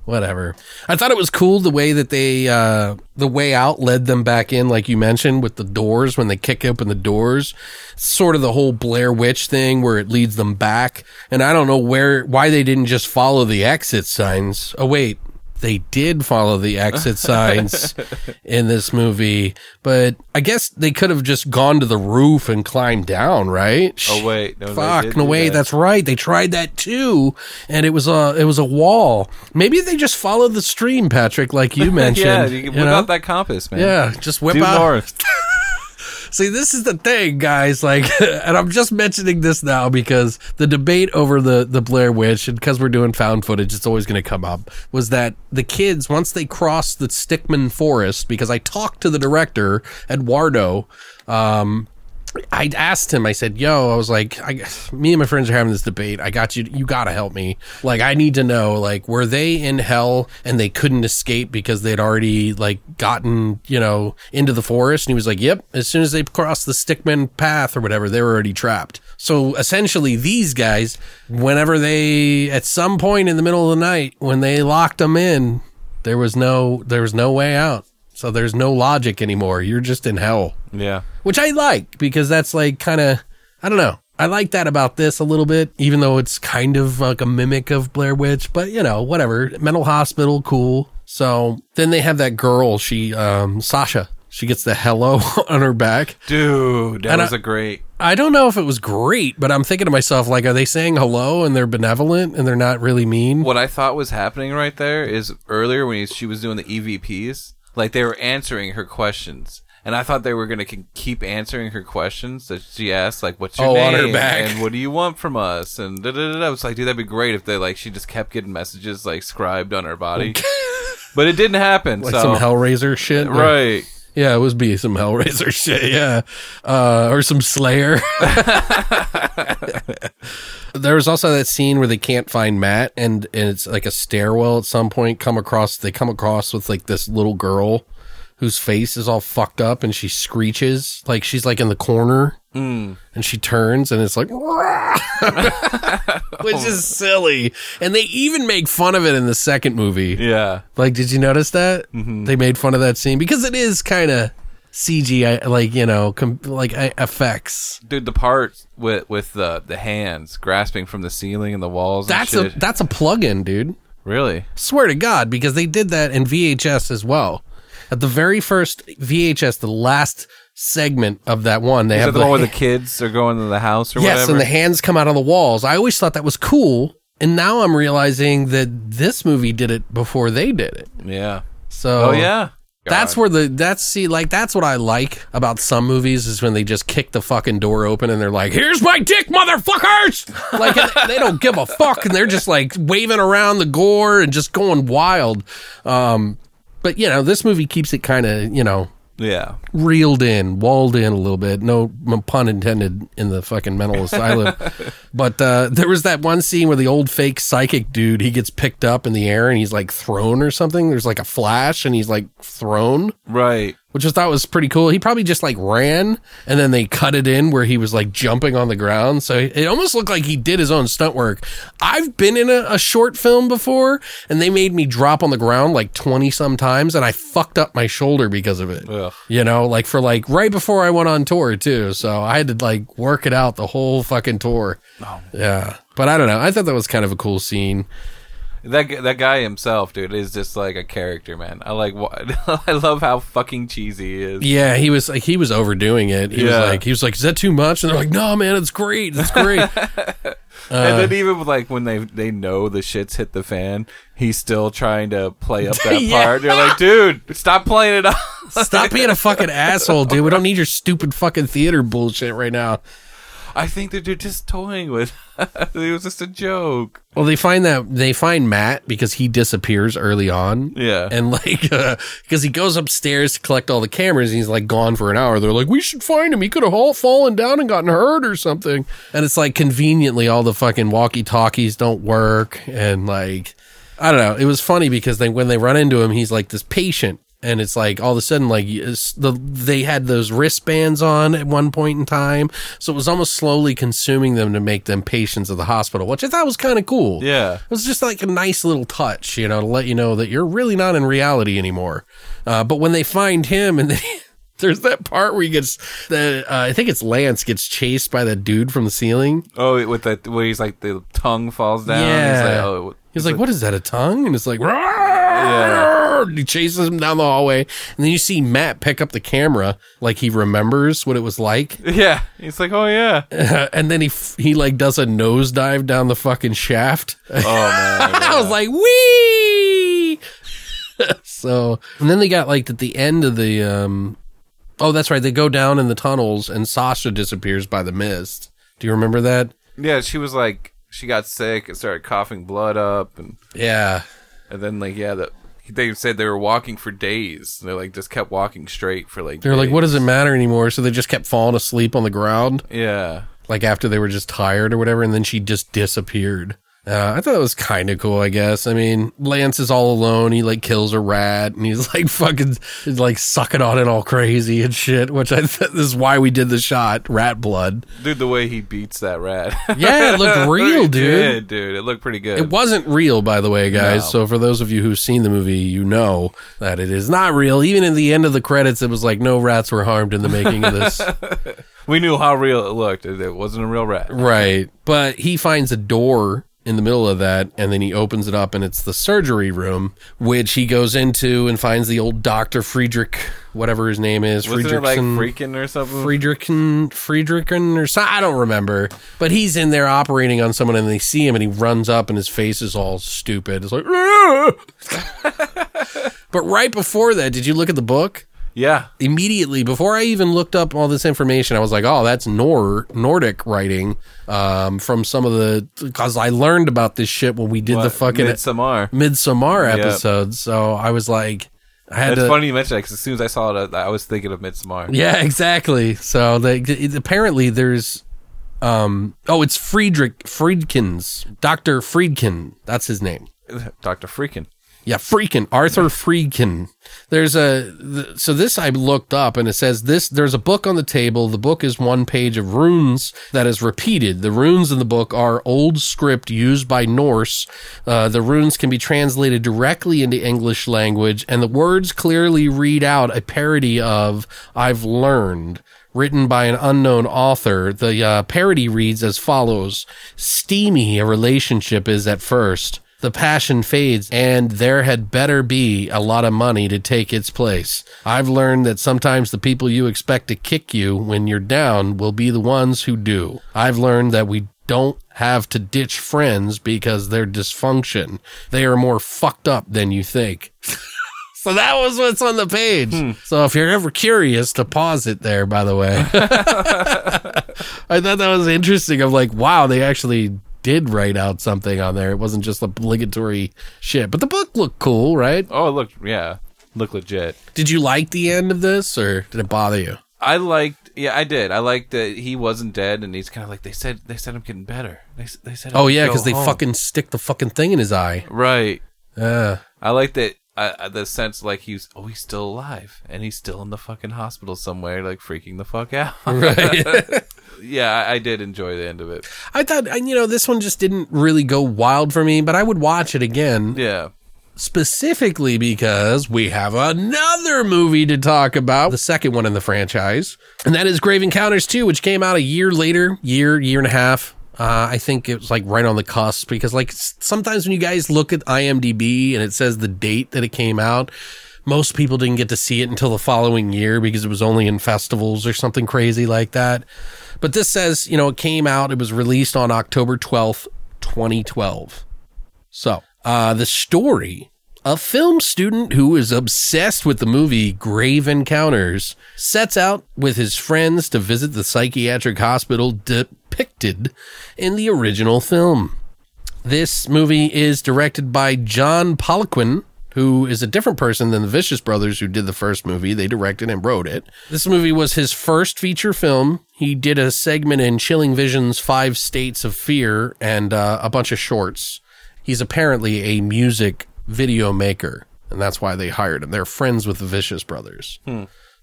whatever. I thought it was cool the way that they uh the way out led them back in like you mentioned with the doors when they kick open the doors. Sort of the whole Blair Witch thing where it leads them back. And I don't know where why they didn't just follow the exit signs. Oh wait, they did follow the exit signs in this movie, but I guess they could have just gone to the roof and climbed down, right? Oh wait, no, Fuck, no way. that. That's right. They tried that too, and it was a it was a wall. Maybe they just followed the stream, Patrick, like you mentioned. yeah, you can you whip know? out that compass, man. Yeah, just whip Due out. north. See, this is the thing, guys. Like, and I'm just mentioning this now because the debate over the the Blair Witch, and because we're doing found footage, it's always going to come up. Was that the kids once they crossed the Stickman Forest? Because I talked to the director Eduardo. Um, I asked him. I said, "Yo," I was like, I, "Me and my friends are having this debate. I got you. You got to help me. Like, I need to know. Like, were they in hell and they couldn't escape because they'd already like gotten you know into the forest?" And he was like, "Yep. As soon as they crossed the Stickman path or whatever, they were already trapped." So essentially, these guys, whenever they at some point in the middle of the night when they locked them in, there was no there was no way out. So there's no logic anymore. You're just in hell Yeah. which I like because that's like kind of I don't know. I like that about this a little bit, even though it's kind of like a mimic of Blair Witch. But you know, whatever. Mental hospital, cool. So then they have that girl. She, um, Sasha. She gets the hello on her back. Dude, that And was I- a great. I don't know if it was great, but I'm thinking to myself, like, are they saying hello and they're benevolent and they're not really mean? What I thought was happening right there is earlier when he, she was doing the EVPs, like they were answering her questions. And I thought they were going to keep answering her questions that she asked, like, "What's your Oh, on name?" her back. and "What do you want from us?" And da da da. da. I was like, "Dude, that'd be great if they like she just kept getting messages like scribed on her body." but it didn't happen. Like so some Hellraiser shit, right. Yeah, it was be some Hellraiser shit. Yeah, uh, or some Slayer. there was also that scene where they can't find Matt, and, and it's like a stairwell. At some point, come across they come across with like this little girl whose face is all fucked up, and she screeches like she's like in the corner, hmm. and she turns, and it's like. Which is silly. And they even make fun of it in the second movie. Yeah. Like, did you notice that mm-hmm. they made fun of that scene because it is kind of CGI, like you know, com- like effects. Dude, the part with with the the hands grasping from the ceiling and the walls. That's a that's a plug-in, dude. really. Swear to God, because they did that in VHS as well. At the very first VHS, the last segment of that one, they Is have that the one where the kids are going to the house or yes, whatever? and the hands come out of the walls. I always thought that was cool, and now I'm realizing that this movie did it before they did it. yeah. So Oh yeah. That's where the that's see like that's what I like about some movies is when they just kick the fucking door open and they're like, "Here's my dick, motherfuckers!" Like they don't give a fuck and they're just like waving around the gore and just going wild. Um, but you know, this movie keeps it kind of you know yeah. reeled in, walled in a little bit. No pun intended in the fucking mental asylum. but uh, there was that one scene where the old fake psychic dude he gets picked up in the air and he's like thrown or something. There's like a flash and he's like thrown Right. Which I thought was pretty cool. He probably just like ran and then they cut it in where he was like jumping on the ground. So it almost looked like he did his own stunt work. I've been in a, a short film before and they made me drop on the ground like 20 some times and I fucked up my shoulder because of it. Ugh. You know, like for like right before I went on tour too. So I had to like work it out the whole fucking tour. Oh. Yeah. But I don't know. I thought that was kind of a cool scene. That that guy himself, dude, is just like a character, man. I like. wha- I love how fucking cheesy he is. Yeah, he was like he was overdoing it. He Yeah. was like he was like, "Is that too much?" And they're like, "No, man, it's great. It's great." Uh, and then even like when they they know the shits hit the fan, he's still trying to play up that Yeah. part. You're like, dude, stop playing it up. Stop being a fucking asshole, dude. We don't need your stupid fucking theater bullshit right now. I think that they're just toying with. it was just a joke. Well, they find that they find Matt because he disappears early on. Yeah. And like, uh, because he goes upstairs to collect all the cameras and he's like gone for an hour. They're like, we should find him. He could have all fallen down and gotten hurt or something. And it's like conveniently all the fucking walkie talkies don't work. And like, I don't know. It was funny because they, when they run into him, he's like this patient. And it's like all of a sudden, like the they had those wristbands on at one point in time, so it was almost slowly consuming them to make them patients of the hospital, which I thought was kind of cool. Yeah. It was just like a nice little touch, you know, to let you know that you're really not in reality anymore. Uh, but when they find him and they, there's that part where he gets the, uh, I think it's Lance gets chased by that dude from the ceiling. Oh, with that where he's like the tongue falls down. Yeah. He's like, oh, He's like, what is that, a tongue? And it's like, yeah. He chases him down the hallway. And then you see Matt pick up the camera like he remembers what it was like. yeah. He's like, oh yeah. and then he, f- he like does a nosedive down the fucking shaft. Oh man. I was like, wee. so, and then they got like at the end of the, um, oh, that's right. They go down in the tunnels and Sasha disappears by the mist. Do you remember that? Yeah, she was like, she got sick and started coughing blood up, and Yeah. and then like, yeah, that they said they were walking for days. They like just kept walking straight for like. They're like, what does it matter anymore? So they just kept falling asleep on the ground, Yeah. like after they were just tired or whatever. And then she just disappeared. Uh, I thought it was kind of cool, I guess. I mean, Lance is all alone. He like kills a rat and he's like fucking he's, like sucking on it all crazy and shit, which I th- this is why we did the shot, rat blood. Dude, the way he beats that rat. Yeah, it looked real, It dude. did, dude. It looked pretty good. It wasn't real, by the way, guys. No. So for those of you who've seen the movie, you know that it is not real. Even in the end of the credits, it was like no rats were harmed in the making of this. we knew how real it looked. It wasn't a real rat. right. But he finds a door in the middle of that, and then he opens it up, and it's the surgery room, which he goes into and finds the old Doctor Friedrich, whatever his name is, Wasn't it like freaking or something? Friedrichen, Friedrichen, or so, I don't remember. But he's in there operating on someone, and they see him, and he runs up, and his face is all stupid. It's like, but right before that, did you look at the book? Yeah. Immediately before I even looked up all this information, I was like, "Oh, that's Nor Nordic writing um, from some of the." Because I learned about this shit when we did the What? fucking Midsommar. Midsommar Yep. episodes. So I was like, I had It's funny you mentioned that because as soon as I saw it, I I was thinking of Midsommar. Yeah, exactly. So they it, apparently there's um oh it's Friedrich Friedkins. Dr. Friedkin. That's his name. Dr. Freakin. Yeah, Friedkin, Arthur Friedkin. There's a th- so this I looked up and it says this there's a book on the table. The book is one page of runes that is repeated. The runes in the book are old script used by Norse. Uh, the runes can be translated directly into English language and the words clearly read out a parody of I've learned written by an unknown author. The uh, parody reads as follows Steamy a relationship is at first. The passion fades, and there had better be a lot of money to take its place. I've learned that sometimes the people you expect to kick you when you're down will be the ones who do. I've learned that we don't have to ditch friends because they're dysfunction. They are more fucked up than you think. So that was what's on the page. Hmm. So if you're ever curious, to pause it there, by the way. I thought that was interesting. I'm like, wow, they actually did write out something on there. It wasn't just obligatory shit. But the book looked cool, right? Oh, it looked, yeah, looked legit. Did you like the end of this or did it bother you? I liked, yeah, I did. I liked that he wasn't dead, and he's kind of like they said. They said I'm getting better. They, they said. I Oh yeah, because they home." fucking stick the fucking thing in his eye. right. Yeah. I like that. Uh, the sense like he's oh he's still alive and he's still in the fucking hospital somewhere like freaking the fuck out. Right. yeah, I, I did enjoy the end of it. I thought, you know, this one just didn't really go wild for me, but I would watch it again. Yeah. specifically because we have another movie to talk about, the second one in the franchise, and that is Grave Encounters 2, which came out a year later, year, year and a half. Uh, I think it was like right on the cusp because, like, sometimes when you guys look at IMDb and it says the date that it came out, most people didn't get to see it until the following year because it was only in festivals or something crazy like that. But this says, you know, it came out, it was released on October 12th, 2012. So, uh, the story a film student who is obsessed with the movie Grave Encounters sets out with his friends to visit the psychiatric hospital depicted in the original film. This movie is directed by John Poliquin, who is a different person than the Vicious Brothers who did the first movie. They directed and wrote it. This movie was his first feature film. He did a segment in Chilling Vision's Five States of Fear and uh, a bunch of shorts. He's apparently a music video maker, and that's why they hired him. They're friends with the Vicious Brothers.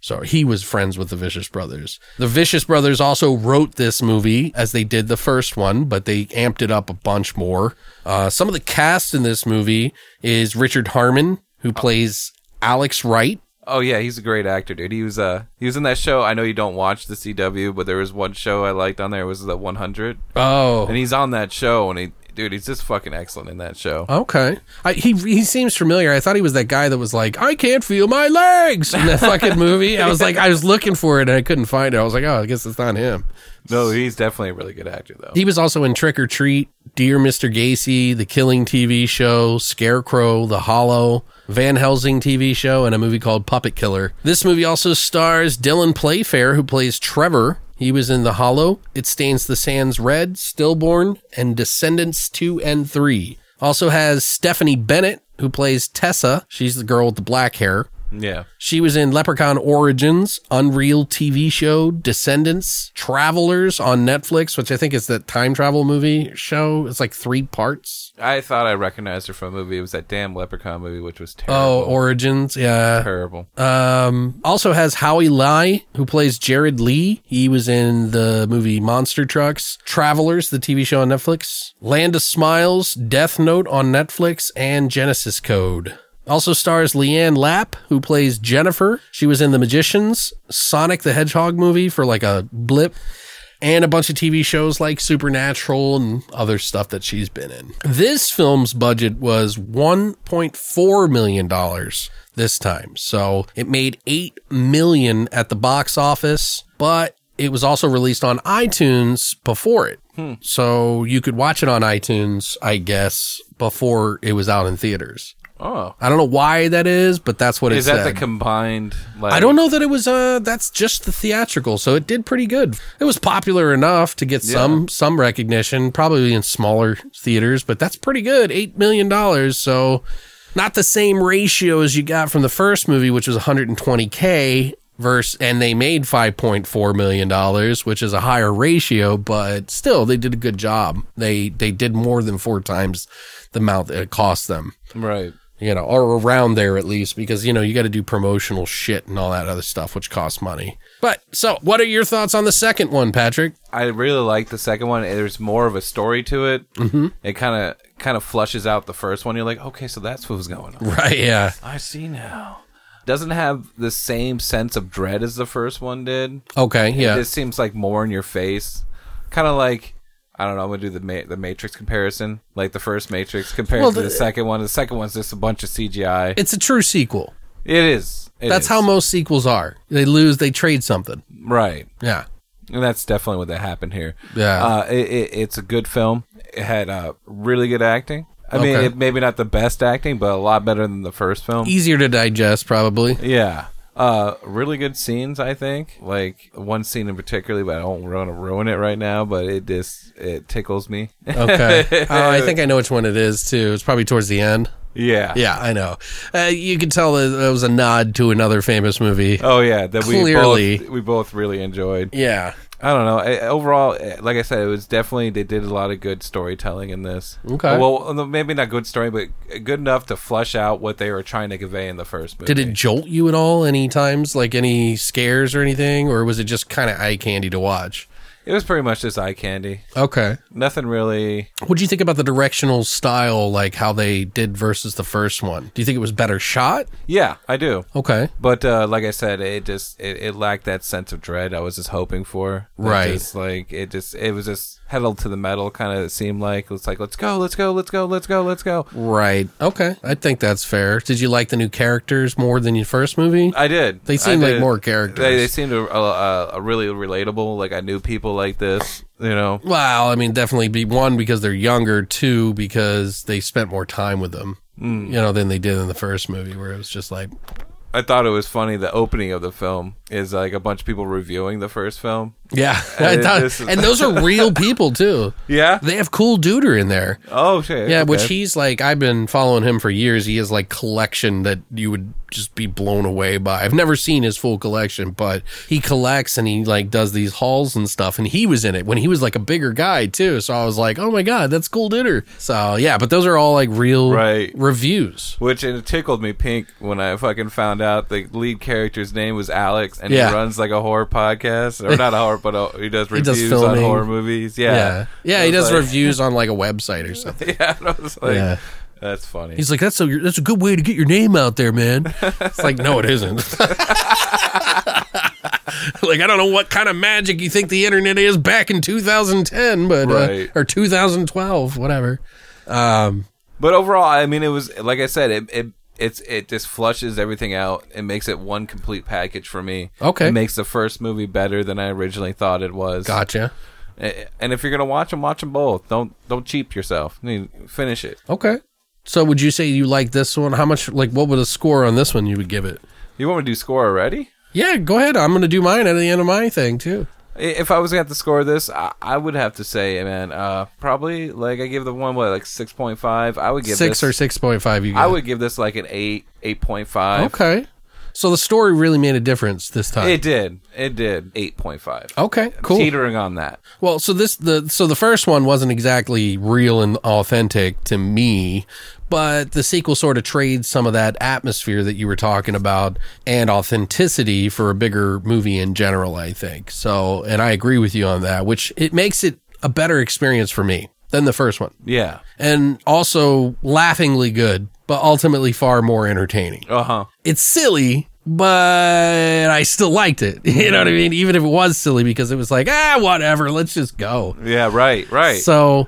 So he was friends with the Vicious Brothers. The Vicious Brothers also wrote this movie as they did the first one, but they amped it up a bunch more. Uh, some of the cast in this movie is Richard Harmon, who plays Alex Wright. Oh yeah, he's a great actor, dude. He was uh he was in that show. I know you don't watch the CW, but there was one show I liked on there. It was the 100, Oh, and he's on that show, and he dude, he's just fucking excellent in that show. Okay. I, he he seems familiar. I thought he was that guy that was like, I can't feel my legs in that fucking movie. I was like, I was looking for it and I couldn't find it. I was like, oh, I guess it's not him. No, he's definitely a really good actor though. He was also in Trick or Treat, Dear Mr. Gacy, The Killing TV show, Scarecrow, The Hollow, Van Helsing TV show, and a movie called Puppet Killer. This movie also stars Dylan Playfair, who plays Trevor. He was in The Hollow, It Stains the Sands Red, Stillborn, and Descendants 2 and 3. Also has Stephanie Bennett, who plays Tessa. She's the girl with the black hair. Yeah. She was in Leprechaun Origins, Unreal TV show, Descendants, Travelers on Netflix, which I think is the time travel movie show. It's like three parts. I thought I recognized her from a movie. It was that damn Leprechaun movie, which was terrible. Oh, Origins, yeah. terrible. Um, also has Howie Lai, who plays Jared Lee. He was in the movie Monster Trucks, Travelers, the TV show on Netflix, Land of Smiles, Death Note on Netflix, and Genesis Code. Also stars Leanne Lapp, who plays Jennifer. She was in The Magicians, Sonic the Hedgehog movie for like a blip, and a bunch of TV shows like Supernatural and other stuff that she's been in. This film's budget was $1.4 million this time. So it made 8 million at the box office, but it was also released on iTunes before it. Hmm. So you could watch it on iTunes, I guess, before it was out in theaters. Oh, I don't know why that is, but that's what it is. Is that said. the combined? Like, I don't know that it was uh that's just the theatrical, so it did pretty good. It was popular enough to get some some recognition, probably in smaller theaters, but that's pretty good. 8 million dollars, so not the same ratio as you got from the first movie which was 120k verse and they made 5.4 million dollars, which is a higher ratio, but still they did a good job. They they did more than four times the amount that it cost them Right. You know, or around there at least, because you know you got to do promotional shit and all that other stuff, which costs money. But so, what are your thoughts on the second one, Patrick? I really like the second one. There's more of a story to it. Mm-hmm. It kind of kind of flushes out the first one. You're like, okay, so that's what was going on. Right? Yeah. I see now. Doesn't have the same sense of dread as the first one did. Okay. Yeah. It just seems like more in your face. Kind of like I don't know. I'm gonna do the Ma- the Matrix comparison, like the first Matrix compared Well, to the, second one. The second one's just a bunch of CGI. it's a true sequel. it is. It That's is. how most sequels are. They lose, they trade something. right. Yeah. And that's definitely what that happened here. Yeah. uh, it, it, it's a good film. It had uh, really good acting. I mean, Okay. it, maybe not the best acting, but a lot better than the first film. Easier to digest, probably. Yeah. Uh, really good scenes, I think. Like one scene in particular, but I don't want to ruin it right now. But it just it tickles me. Okay. oh, I think I know which one it is too. It's probably towards the end. yeah. Yeah, I know. Uh, you can tell that it was a nod to another famous movie. Oh yeah, that Clearly. we both we both really enjoyed. Yeah. I don't know. I, overall, eh, like I said, it was definitely they did a lot of good storytelling in this. Okay. Well, maybe not good story, but good enough to flush out what they were trying to convey in the first movie. Did it jolt you at all any times, like any scares or anything, or was it just kind of eye candy to watch? It was pretty much just eye candy. Okay. Nothing really. What do you think about the directional style, like how they did versus the first one? Do you think it was better shot? Yeah, I do. Okay. But uh, like I said, it just it, it lacked that sense of dread I was just hoping for. It Right. just, like it just it was just pedal to the metal kind of seemed like it's like let's go, let's go, let's go, let's go, let's go. Right. Okay. I think that's fair. Did you like the new characters more than your first movie? I did. They seemed seem like more characters. They, they seemed a, uh, uh, really relatable. Like I knew people like this. You know. well, I mean, definitely be one because they're younger, two because they spent more time with them, Mm. you know, than they did in the first movie, where it was just like, I thought it was funny. The opening of the film is like a bunch of people reviewing the first film. yeah, And this is- and those are real people too. Yeah. They have cool duder in there. Oh shit. Yeah, which he's like, I've been following him for years. He has like collection that you would just be blown away by. I've never seen his full collection, but he collects and he like does these hauls and stuff. And he was in it when he was like a bigger guy too. So I was like, oh my god, that's cool duder. So yeah, but those are all like real Right. reviews. Which it tickled me pink when I fucking found out the lead character's name was Alex, and Yeah. he runs like a horror podcast, or not a horror, but a, he does He does reviews on horror movies. Yeah, Yeah, yeah, he does like- reviews on like a website or something. Yeah, like, Yeah. that's funny. He's like, that's a that's a good way to get your name out there, man. It's like, no, it isn't. like, I don't know what kind of magic you think the internet is back in 2010, but Right. uh, or 2012, whatever. Um, but overall, I mean, it was like I said, it it it's it just flushes everything out. It makes it one complete package for me. Okay. it makes the first movie better than I originally thought it was. gotcha. And if you're gonna watch them, watch them both. Don't don't cheap yourself. I mean, finish it. Okay. So, would you say you like this one? How much? Like, what would a score on this one you would give it? You want me to do score already? Yeah, go ahead. I'm going to do mine at the end of my thing too. If I was gonna have to score this, I, I would have to say, man, uh, probably like I give the one what like six point five. I would give Six this, or six point five. You. I would give this like an eight, eight point five. Okay. So the story really made a difference this time. It did, it did eight point five. okay. Cool. Teetering on that. Well, so this the so the first one wasn't exactly real and authentic to me, but the sequel sort of trades some of that atmosphere that you were talking about and authenticity for a bigger movie in general, I think. So, and I agree with you on that, which it makes it a better experience for me than the first one. Yeah. And also laughingly good, but ultimately far more entertaining Uh huh. it's silly, but I still liked it. You know what I mean? Even if it was silly, because it was like, ah, whatever, let's just go. Yeah. Right. Right. So,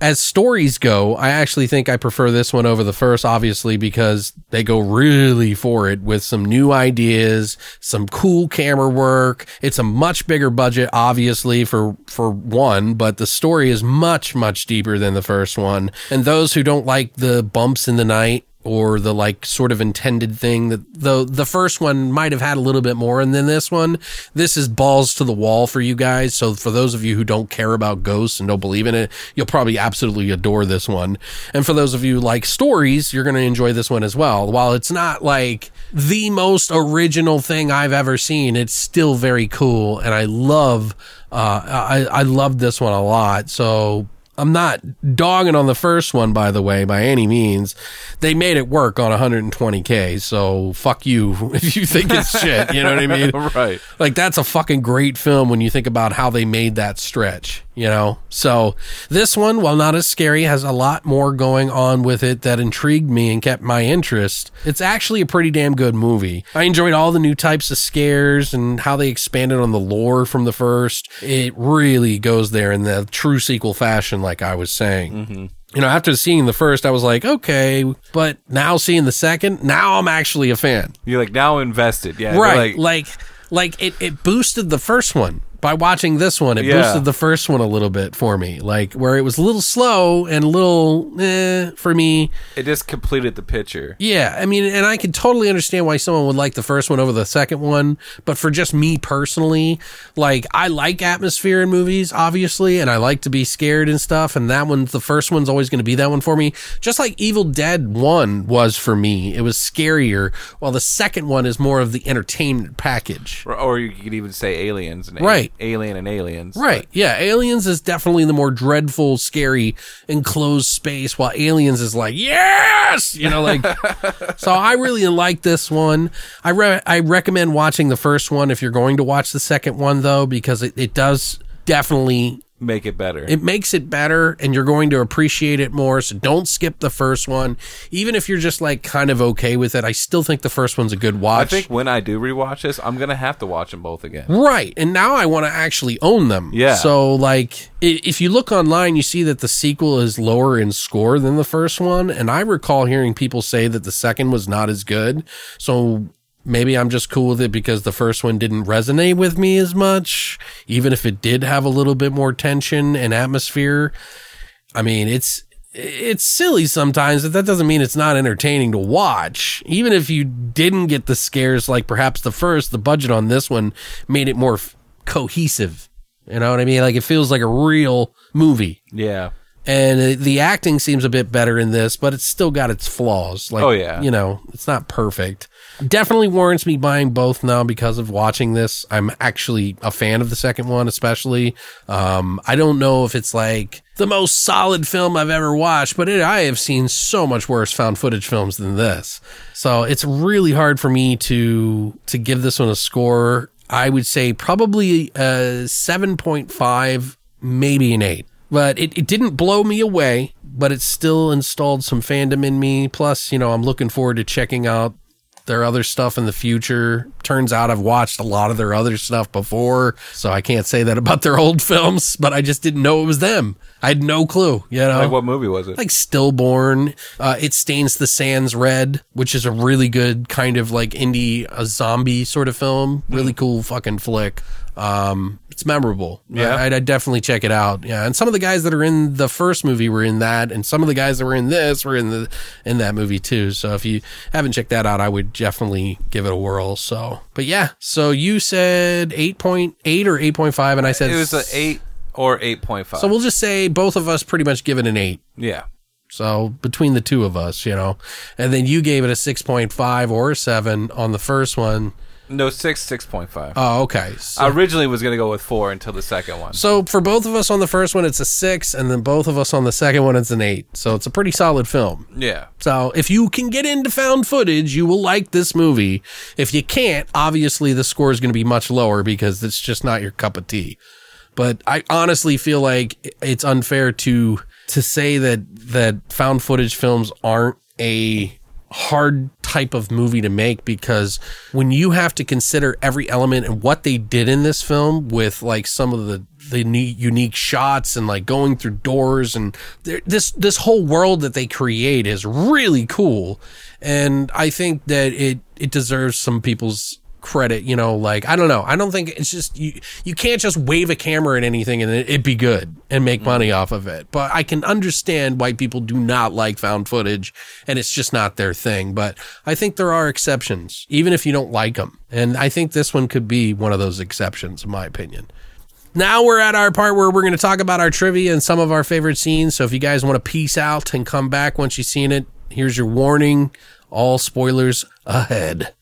as stories go, I actually think I prefer this one over the first, obviously, because they go really for it with some new ideas, some cool camera work. It's a much bigger budget, obviously, for, for one, but the story is much, much deeper than the first one. And those who don't like the bumps in the night, or the like sort of intended thing that though the first one might have had a little bit more and then this one. This is balls to the wall for you guys. So for those of you who don't care about ghosts and don't believe in it you'll probably absolutely adore this one. And for those of you like stories you're going to enjoy this one as well. While it's not like the most original thing i've ever seen it's still very cool and i love uh i i love this one a lot. So I'm not dogging on the first one, by the way, by any means. They made it work on 120k, so fuck you if you think it's shit. You know what I mean? Right. Like that's a fucking great film when you think about how they made that stretch. You know, so this one, while not as scary, has a lot more going on with it that intrigued me and kept my interest. It's actually a pretty damn good movie. I enjoyed all the new types of scares and how they expanded on the lore from the first. It really goes there in the true sequel fashion, like I was saying mm-hmm. you know, after seeing the first, I was like, okay, but now seeing the second, now I'm actually a fan. You're like now invested. Yeah. Right. Like, Like, like it, it boosted the first one. By watching this one, it Yeah. boosted the first one a little bit for me. Like where it was a little slow and a little eh, for me. it just completed the picture. Yeah, I mean, and I can totally understand why someone would like the first one over the second one, but for just me personally, like I like atmosphere in movies, obviously, and I like to be scared and stuff, and that one, the first one's always going to be that one for me. Just like Evil Dead 1 was for me. It was scarier, while the second one is more of the entertainment package. Or, or you could even say aliens and Right. Alien and aliens. Right. Yeah. Aliens is definitely the more dreadful, scary, enclosed space, while Aliens is like, yes! You know, like, so I really like this one. I, re- I recommend watching the first one if you're going to watch the second one, though, because it, it does definitely Make it better. it makes it better and you're going to appreciate it more. So don't skip the first one. Even if you're just like kind of okay with it, I still think the first one's a good watch. I think when I do rewatch this, I'm gonna have to watch them both again. Right. And now I want to actually own them. Yeah. So, like, if you look online, you see that the sequel is lower in score than the first one. And I recall hearing people say that the second was not as good. So maybe I'm just cool with it because the first one didn't resonate with me as much, even if it did have a little bit more tension and atmosphere. I mean, it's it's silly sometimes, but that doesn't mean it's not entertaining to watch. Even if you didn't get the scares like perhaps the first, the budget on this one made it more f- cohesive. You know what I mean? Like it feels like a real movie. Yeah. And the acting seems a bit better in this, but it's still got its flaws. Like, Oh, yeah. you know, it's not perfect. Definitely warrants me buying both now because of watching this. I'm actually a fan of the second one, especially. Um, I don't know if it's like the most solid film I've ever watched, but it, I have seen so much worse found footage films than this. So it's really hard for me to to give this one a score. I would say probably a 7.5, maybe an 8 but it, it didn't blow me away, but it still installed some fandom in me. Plus, you know, I'm looking forward to checking out their other stuff in the future. Turns out I've watched a lot of their other stuff before, so I can't say that about their old films, but I just didn't know it was them. I had no clue, you know? Like what movie was it? like stillborn uh, it stains the sands red which is a really good kind of like indie a zombie sort of film really cool fucking flick um it's memorable Yeah. I, i'd definitely check it out yeah and some of the guys that are in the first movie were in that and some of the guys that were in this were in the in that movie too so if you haven't checked that out i would definitely give it a whirl so but yeah so you said 8.8 or 8.5 and i said it was an eight or eight point five. so we'll just say both of us pretty much give it an 8 yeah. so between the two of us, you know, and then you gave it a 6.5 or a 7 on the first one. No, six, six point five. Oh, okay. So, I originally was gonna go with four until the second one. so for both of us on the first one, it's a 6, and then both of us on the second one, it's an 8. So it's a pretty solid film. Yeah. So if you can get into found footage, you will like this movie. If you can't, obviously the score is going to be much lower because it's just not your cup of tea. But I honestly feel like it's unfair to to say that that found footage films aren't a hard type of movie to make because when you have to consider every element and what they did in this film with like some of the the unique shots and like going through doors and this this whole world that they create is really cool. And I think that it it deserves some people's credit you know like i don't know i don't think it's just you you can't just wave a camera at anything and it, it be good and make mm-hmm. money off of it but i can understand why people do not like found footage and it's just not their thing but i think there are exceptions even if you don't like them and i think this one could be one of those exceptions in my opinion now we're at our part where we're going to talk about our trivia and some of our favorite scenes. So if you guys want to peace out and come back once you've seen it, here's your warning. All spoilers ahead.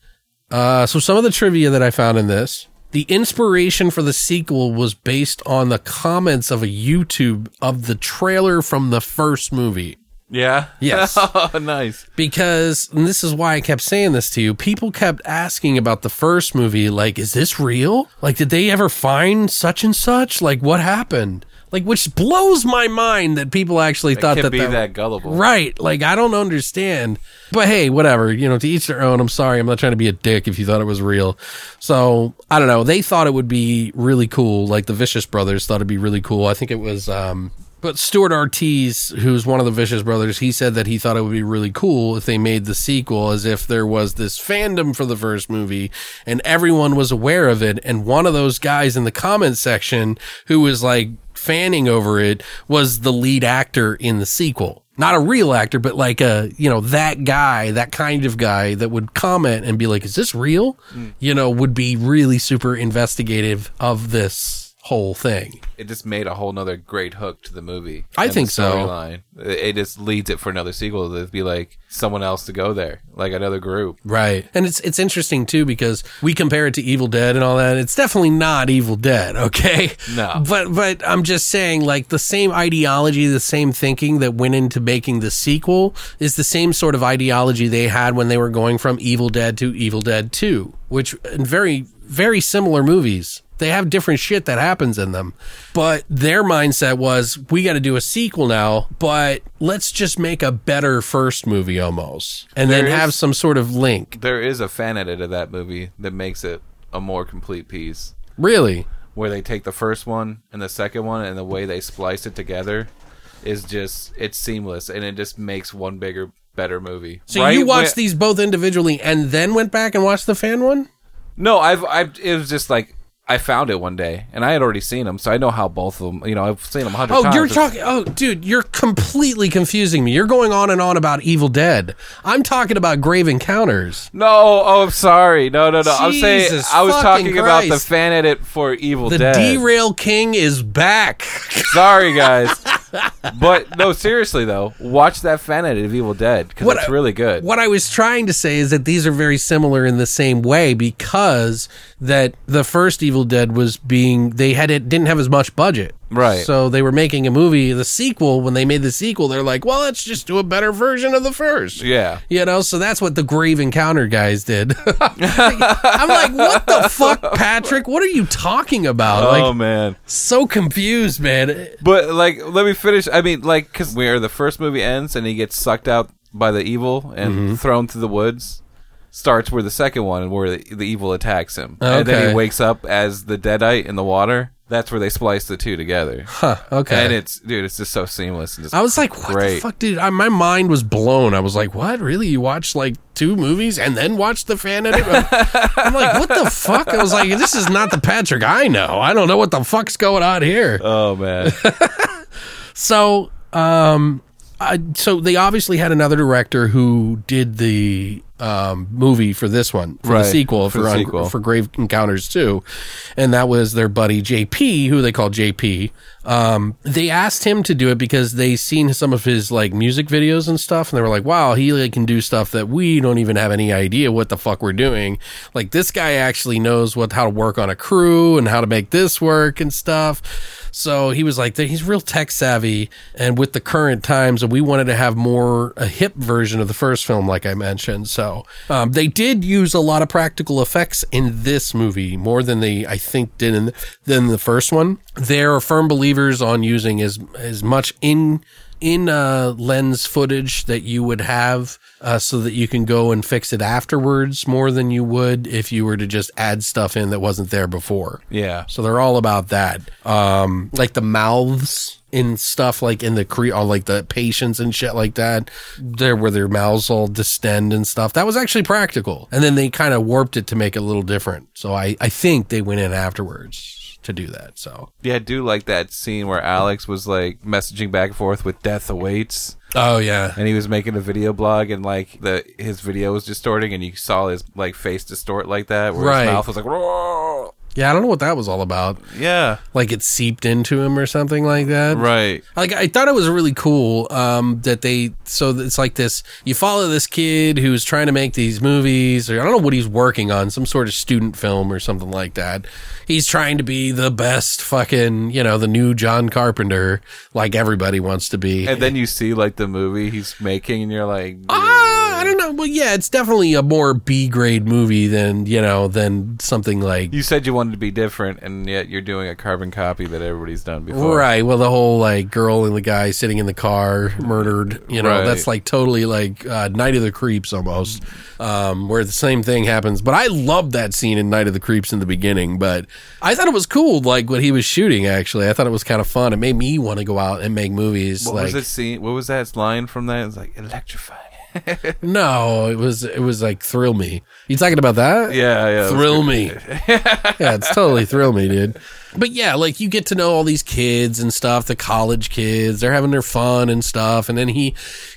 Uh, so some of the trivia that I found in this. The inspiration for the sequel was based on the comments of a YouTube of the trailer from the first movie. Yeah. Yes. oh, nice. Because, and this is why I kept saying this to you, people kept asking about the first movie, like, is this real? Like, did they ever find such and such? Like, what happened? Like, which blows my mind that people actually thought that be that, that gullible. Right. Like, I don't understand. But hey, whatever. You know, to each their own. I'm sorry. I'm not trying to be a dick if you thought it was real. So, I don't know. They thought it would be really cool. Like, the Vicious Brothers thought it'd be really cool. I think it was, um, but Stuart Ortiz, who's one of the Vicious Brothers, he said that he thought it would be really cool if they made the sequel as if there was this fandom for the first movie and everyone was aware of it. And one of those guys in the comment section who was like fanning over it was the lead actor in the sequel. Not a real actor, but like a, you know, that guy, that kind of guy that would comment and be like, is this real? Hmm. You know, would be really super investigative of this whole thing. It just made a whole nother great hook to the movie. I think so. storyline. It just leads it for another sequel. There'd be like someone else to go there, like another group. Right. And it's it's interesting too because we compare it to Evil Dead and all that. It's definitely not Evil Dead, okay? No. But but I'm just saying like the same ideology, the same thinking that went into making the sequel is the same sort of ideology they had when they were going from Evil Dead to Evil Dead 2, which in very very similar movies. They have different shit that happens in them. But their mindset was we got to do a sequel now, but let's just make a better first movie almost. And then There is- have some sort of link. There is a fan edit of that movie that makes it a more complete piece. Really? Where they take the first one and the second one and the way they splice it together is just it's seamless and it just makes one bigger better movie. So Right you watched these both individually and then went back and watched the fan one? No, I've I've it was just like I found it one day and I had already seen them, so I know how both of them. You know, I've seen them a hundred Oh, times. Oh, you're talking. Oh, dude, you're completely confusing me. You're going on and on about Evil Dead. I'm talking about Grave Encounters. No, oh, I'm sorry. No, no, no. I'm saying I was talking about the fan edit for Evil The Dead. Derail King is back. Sorry, guys. but no, seriously though, watch that fan edit of Evil Dead because it's really good. What I was trying to say is that these are very similar in the same way because that the first Evil Dead was being they had it didn't have as much budget. Right. So they were making a movie, the sequel, when they made the sequel, they're like, well, let's just do a better version of the first. Yeah. You know, so that's what the Grave Encounter guys did. I'm like, what the fuck, Patrick? What are you talking about? Oh like, man. so confused, man. But like, let me finish. I mean, like, because where the first movie ends and he gets sucked out by the evil and Mm-hmm. thrown through the woods, starts where the second one, where the, the evil attacks him, and then he wakes up as the deadite in the water. That's where they splice the two together, Huh, okay. and it's dude, it's just so seamless. And just I was like, what the fuck, dude? I, my mind was blown. I was like, what? Really? You watched like two movies and then watched the fan edit? I'm like, what the fuck? I was like, this is not the Patrick I know. I don't know what the fuck's going on here. Oh man, So, um, I, so they obviously had another director who did the um, movie for this one, for the sequel, for for the un- for Grave Encounters 2, and that was their buddy JP, who they call JP. Um, they asked him to do it because they seen some of his like music videos and stuff, and they were like, "Wow, he like, can do stuff that we don't even have any idea what the fuck we're doing." Like this guy actually knows what how to work on a crew and how to make this work and stuff. So he was like, he's real tech savvy, and with the current times, and we wanted to have more a hip version of the first film, like I mentioned. So um, they did use a lot of practical effects in this movie, more than they I think did in than the first one. They're firm believers on using as as much in in uh, lens footage that you would have uh, so that you can go and fix it afterwards more than you would if you were to just add stuff in that wasn't there before. yeah. So they're all about that. Um, like the mouths in stuff like in the cre all like the patients and shit like that. There where their mouths all distend and stuff. That was actually practical. And then they kind of warped it to make it a little different. So I, I think they went in afterwards to do that. So Yeah, I do like that scene where Alex was like messaging back and forth with Death Awaits. Oh yeah. and he was making a video blog and like the his video was distorting and you saw his like face distort like that where Right. his mouth was like "Roar." Yeah, I don't know what that was all about. yeah Like it seeped into him or something like that. right Like I thought it was really cool um, that they so it's like this. You follow this kid who's trying to make these movies, or I don't know what he's working on, some sort of student film or something like that. He's trying to be the best fucking, you know, the new John Carpenter, like everybody wants to be. and then you see like the movie he's making and you're like Ah, I don't know. Well, yeah, it's definitely a more B grade movie than you know than something like you said you wanted to be different and yet you're doing a carbon copy that everybody's done before Right. Well, the whole like girl and the guy sitting in the car murdered, you know, Right. that's like totally like uh, Night of the Creeps almost, um, where the same thing happens. But I loved that scene in Night of the Creeps in the beginning. But I thought it was cool, like what he was shooting. Actually, I thought it was kind of fun. It made me want to go out and make movies. what like, was it scene what was that line from that it's like electrifying no, it was it was like thrill me. You talking about that? yeah yeah thrill me. yeah, it's totally thrill me, dude. But yeah, like you get to know all these kids and stuff, the college kids, they're having their fun and stuff, and then he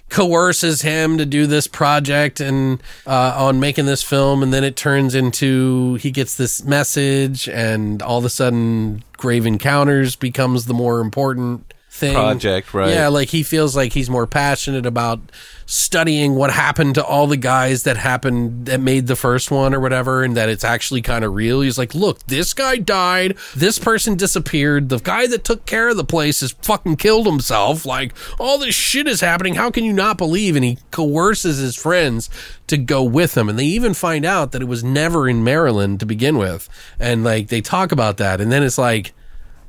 coerces him to do this project and uh, on making this film, and then it turns into he gets this message, and all of a sudden, Grave Encounters becomes the more important thing Project, right. Yeah, like he feels like he's more passionate about studying what happened to all the guys that happened that made the first one or whatever and that it's actually kind of real. He's like, "Look, this guy died. This person disappeared. The guy that took care of the place has fucking killed himself. Like all this shit is happening. How can you not believe?" And he coerces his friends to go with him and they even find out that it was never in Maryland to begin with. And like they talk about that and then it's like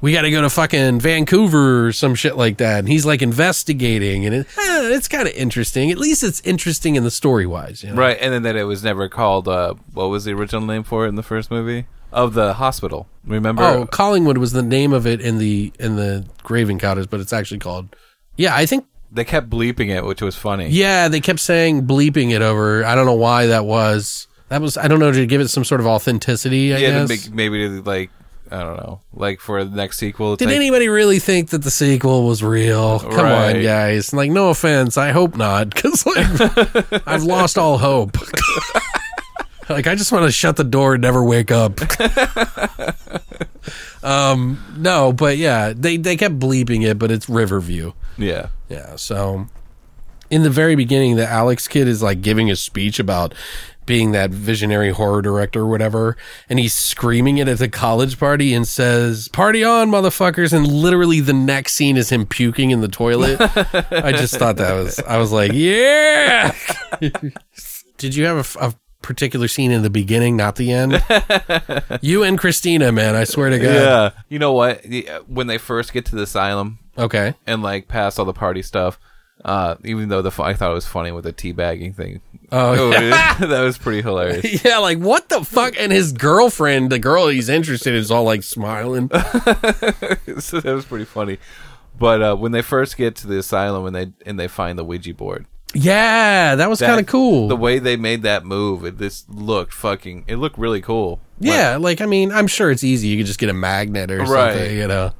we got to go to fucking Vancouver or some shit like that. And he's like investigating, and it, eh, it's kind of interesting. At least it's interesting in the story wise. You know? Right, and then that it was never called. Uh, what was the original name for it in the first movie of the hospital? Remember? Oh, Collingwood was the name of it in the in the Grave Encounters, but it's actually called. Yeah, I think. they kept bleeping it, which was funny. Yeah, they kept saying bleeping it over. I don't know why that was. That was I don't know to give it some sort of authenticity. I yeah, guess. make, maybe to, like I don't know, like for the next sequel. Did like, anybody really think that the sequel was real? Come on, guys. Like, no offense. I hope not, because like I've lost all hope. like, I just want to shut the door and never wake up. um, no, but yeah, they they kept bleeping it, but it's Riverview. yeah, Yeah. So, in the very beginning, the Alex kid is like giving a speech about being that visionary horror director or whatever, and he's screaming it at the college party and says, "Party on, motherfuckers!" And literally, the next scene is him puking in the toilet. I just thought that was. I was like, "Yeah." Did you have a particular scene in the beginning, not the end? you and Christina, man. I swear to God. yeah. You know what? Uh, When they first get to the asylum Okay. and like past all the party stuff, uh, even though the fu- I thought it was funny with the teabagging thing. Oh, that was pretty hilarious. Yeah, like what the fuck? And his girlfriend, the girl he's interested in, is all like smiling. so that was pretty funny. But uh, when they first get to the asylum and they and they find the Ouija board, Yeah, that was kind of cool. The way they made that move, it just looked fucking. It looked really cool. yeah, like I mean, I'm sure it's easy. You could just get a magnet or Right. something, you know.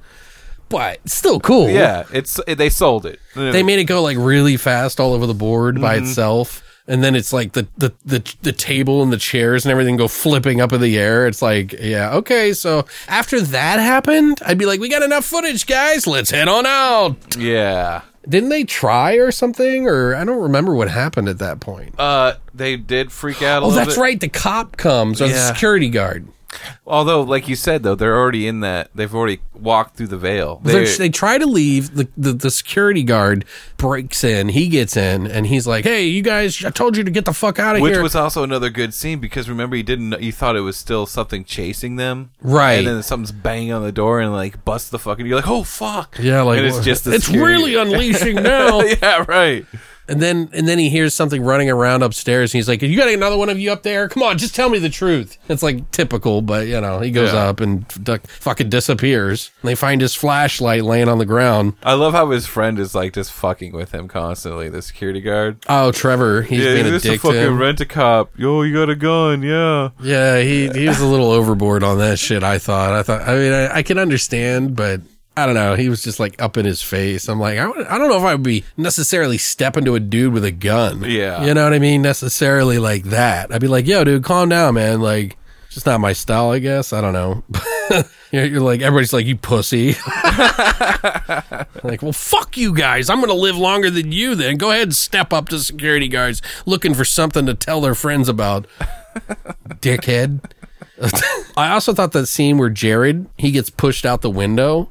But still cool. Yeah. It's they sold it. they made it go like really fast all over the board by Mm-hmm. itself. And then it's like the, the, the, the table and the chairs and everything go flipping up in the air. It's like, yeah, okay. So after that happened, I'd be like, we got enough footage, guys. Let's head on out. yeah. Didn't they try or something? Or I don't remember what happened at that point. Uh, they did freak out. A Oh, that's bit. right. The cop comes, or the security guard. Although, like you said, though, they're already in that. They've already walked through the veil. They're- They, try to leave. The, the the security guard breaks in. He gets in, and he's like, "Hey, you guys! I told you to get the fuck out of which here." Which was also another good scene because remember he didn't. He thought it was still something chasing them, Right. And then something's banging on the door and like busts the fucking. You're like, oh fuck, yeah, like and it's just it's really unleashing now. yeah, right. And then and then he hears something running around upstairs, and he's like, "You got another one of you up there? Come on, just tell me the truth." It's like typical, but you know, he goes Yeah. up and duck, fucking disappears. And they find his flashlight laying on the ground. I love how his friend is like just fucking with him constantly. The security guard. Oh, Trevor, he's yeah, being a this dick a to fucking him. rent a cop. Yo, you got a gun? Yeah. Yeah, he he was a little overboard on that shit. I thought. I thought. I mean, I, I can understand, but I don't know. He was just like up in his face. I'm like, I, I don't know if I would be necessarily stepping to a dude with a gun. Yeah. you know what I mean. Necessarily like that. I'd be like, yo, dude, calm down, man. Like, it's just not my style, I guess. I don't know. you're, you're like everybody's like, you pussy. like, well, fuck you guys. I'm gonna live longer than you. Then go ahead and step up to security guards looking for something to tell their friends about dickhead. I also thought that scene where Jared he gets pushed out the window.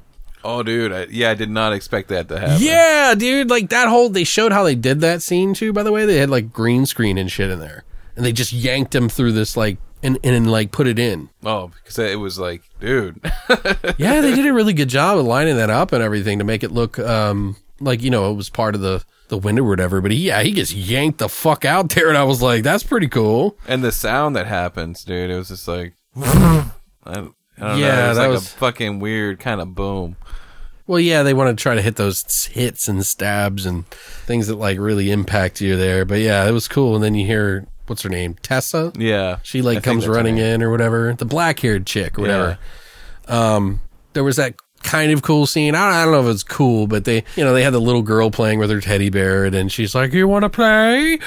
Oh, dude. I, yeah, I did not expect that to happen. Yeah, dude, like that whole they showed how they did that scene too. By the way, they had like green screen and shit in there, and they just yanked him through this like and and like put it in. Oh, because it was like, dude. Yeah, they did a really good job of lining that up and everything to make it look um like you know it was part of the the window or whatever. But he, yeah, he gets yanked the fuck out there, and I was like, that's pretty cool. and the sound that happens, dude. It was just like. I, I don't know. Yeah, It was that like was- a fucking weird kind of boom. Well, yeah, they want to try to hit those hits and stabs and things that like really impact you there. But yeah, it was cool. And then you hear what's her name, Tessa. Yeah. She like think comes running in or whatever. The black haired chick or whatever. Um, there was that kind of cool scene. I, I don't know if it's cool, but they, you know, they had the little girl playing with her teddy bear, and she's like, "You want to play?"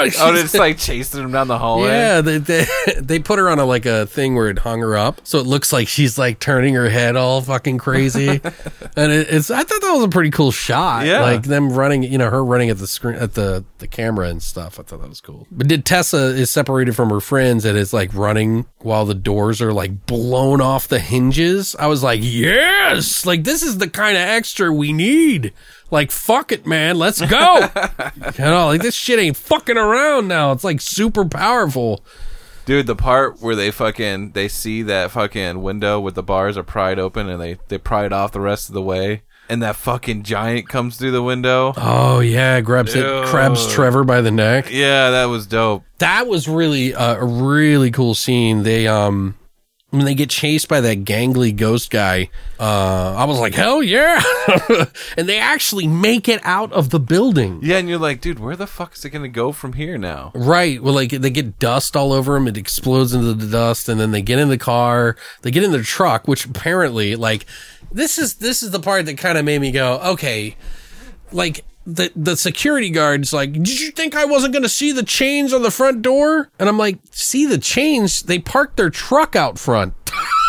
Ah! Oh, She's- it's like chasing him down the hallway. yeah, they, they they put her on a like a thing where it hung her up, so it looks like she's like turning her head all fucking crazy, and it, it's. I thought that was a pretty cool shot. Yeah. like them running, you know, her running at the screen at the the camera and stuff. I thought that was cool. But did Tessa is separated from her friends and is like running while the doors are like blown off the hinges? I was like, yes, like this is the kind of extra we need. Like fuck it, man, let's go. you know, like this shit ain't fucking around now. It's like super powerful. Dude, the part where they fucking they see that fucking window with the bars are pried open and they they pry it off the rest of the way, and that fucking giant comes through the window. Oh yeah, grabs it, grabs Trevor by the neck. Yeah, that was dope. That was really uh, a really cool scene. They um when they get chased by that gangly ghost guy, uh, I was like, hell yeah! and they actually make it out of the building. Yeah, and you're like, dude, where the fuck is it gonna go from here now? Right. Well, like they get dust all over them. It explodes into the dust, and then they get in the car. They get in the truck, which apparently, like, this is this is the part that kind of made me go, okay, like. The, the security guard's like, did you think I wasn't going to see the chains on the front door? And I'm like, see the chains? They parked their truck out front.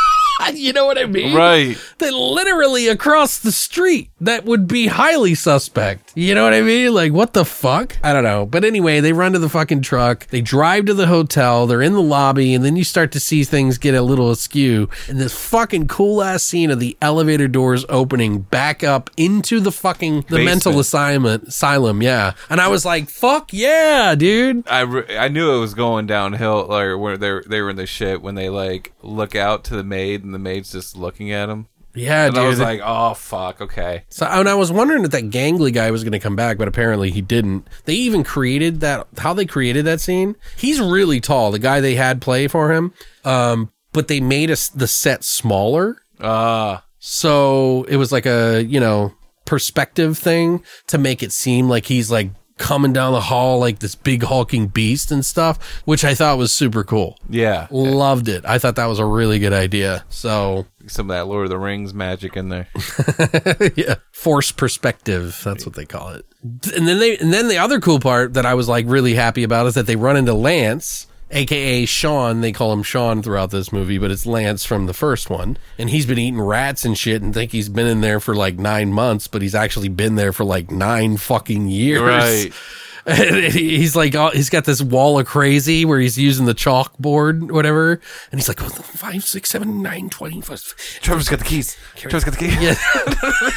you know what I mean? Right. They literally across the street. That would be highly suspect. You know what I mean? Like, what the fuck? I don't know. But anyway, they run to the fucking truck. They drive to the hotel. They're in the lobby, and then you start to see things get a little askew. And this fucking cool ass scene of the elevator doors opening back up into the fucking the Basement. mental assignment asylum. Yeah. And I was like, fuck yeah, dude. I, re- I knew it was going downhill, like where they they were in the shit when they like look out to the maid and the maid's just looking at him. Yeah, And dude. I was like, oh fuck, okay. So, and I was wondering if that gangly guy was going to come back, but apparently he didn't. They even created that, how they created that scene. He's really tall, the guy they had play for him. Um, but they made us the set smaller. Uh So it was like a, you know, perspective thing to make it seem like he's like coming down the hall like this big hulking beast and stuff, which I thought was super cool. yeah, Loved it. I thought that was a really good idea. So some of that Lord of the Rings magic in there. yeah, force perspective. That's what they call it. And then they, and then the other cool part that I was like really happy about is that they run into Lance, aka Sean. They call him Sean throughout this movie, but it's Lance from the first one. And he's been eating rats and shit, and think he's been in there for like nine months, but he's actually been there for like nine fucking years. Right. He's like, oh, he's got this wall of crazy where he's using the chalkboard, whatever. And he's like, oh, five, six, seven, nine, twenty. Trevor's got the keys. Trevor's got the keys. Yeah.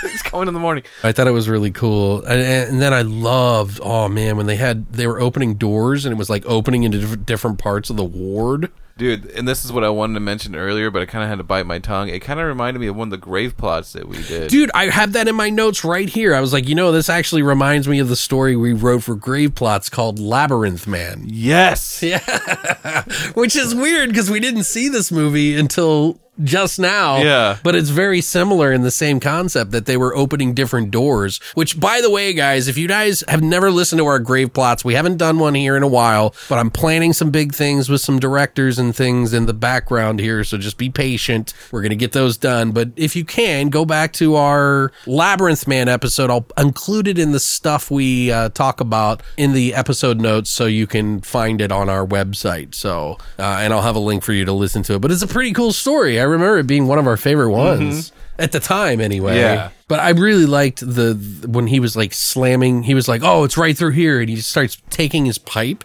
He's coming in the morning. I thought it was really cool, and, and then I loved. Oh man, when they had they were opening doors and it was like opening into different parts of the ward. Dude, and this is what I wanted to mention earlier, but I kind of had to bite my tongue. It kind of reminded me of one of the grave plots that we did. Dude, I have that in my notes right here. I was like, you know, this actually reminds me of the story we wrote for Grave Plots called Labyrinth Man, Yes. Yeah. which is weird because we didn't see this movie until just now. Yeah. But it's very similar in the same concept that they were opening different doors, which by the way, guys, if you guys have never listened to our grave plots, we haven't done one here in a while, but I'm planning some big things with some directors and things in the background here. So just be patient. We're going to get those done. But if you can go back to our Labyrinth Man episode, I'll include it in the stuff we uh, talk about in the episode notes so you can find it on our website. So, uh, and I'll have a link for you to listen to it. But it's a pretty cool story. I remember it being one of our favorite mm-hmm. ones at the time, anyway. Yeah. But I really liked the when he was like slamming. He was like, "Oh, it's right through here," and he just starts taking his pipe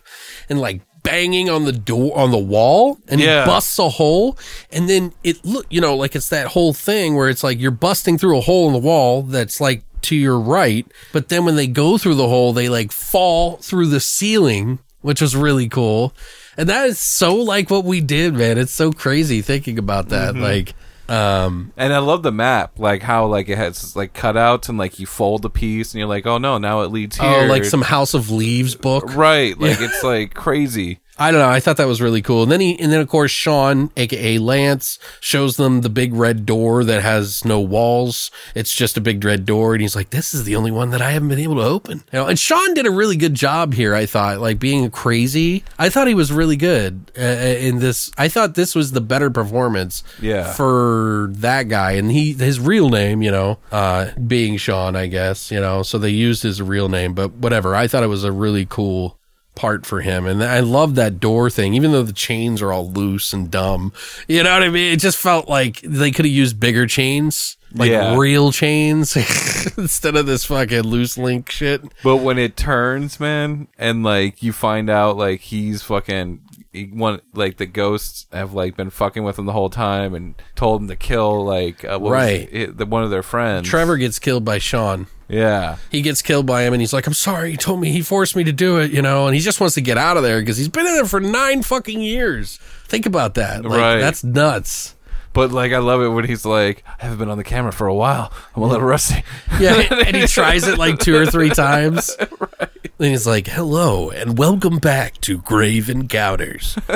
and like banging on the door on the wall, and Yeah. he busts a hole, and then it look, you know, like it's that whole thing where it's like you're busting through a hole in the wall that's like to your right, but then when they go through the hole, they like fall through the ceiling, which was really cool. And that is so like what we did, man. It's so crazy thinking about that. Mm-hmm. Like, um, And I love the map, like how like it has like cutouts and like you fold the piece and you're like, oh no, now it leads here. oh, like some House of Leaves book. right, like it's like crazy. I don't know. I thought that was really cool. And then he, and then of course Sean, aka Lance, shows them the big red door that has no walls. It's just a big red door, and he's like, "This is the only one that I haven't been able to open." You know, and Sean did a really good job here. I thought, like being crazy. I thought he was really good uh, in this. I thought this was the better performance. Yeah. For that guy, and he his real name, you know, uh, being Sean, I guess, you know. So they used his real name, but whatever. I thought it was a really cool part for him. And I love that door thing, even though the chains are all loose and dumb. You know what I mean? It just felt like they could have used bigger chains, like Yeah. real chains, instead of this fucking loose link shit. But when it turns, man, and like you find out like he's fucking he one like the ghosts have like been fucking with him the whole time and told him to kill like uh, Right. it, the, one of their friends. Trevor gets killed by Sean. Yeah. He gets killed by him and he's like, I'm sorry. He told me he forced me to do it, you know, and he just wants to get out of there because he's been in there for nine fucking years. Think about that. Like, Right. That's nuts. But like I love it when he's like, I haven't been on the camera for a while. I'm a little rusty. Yeah, and he tries it like two or three times. Then he's like, "Hello and welcome back to Grave and Encounters."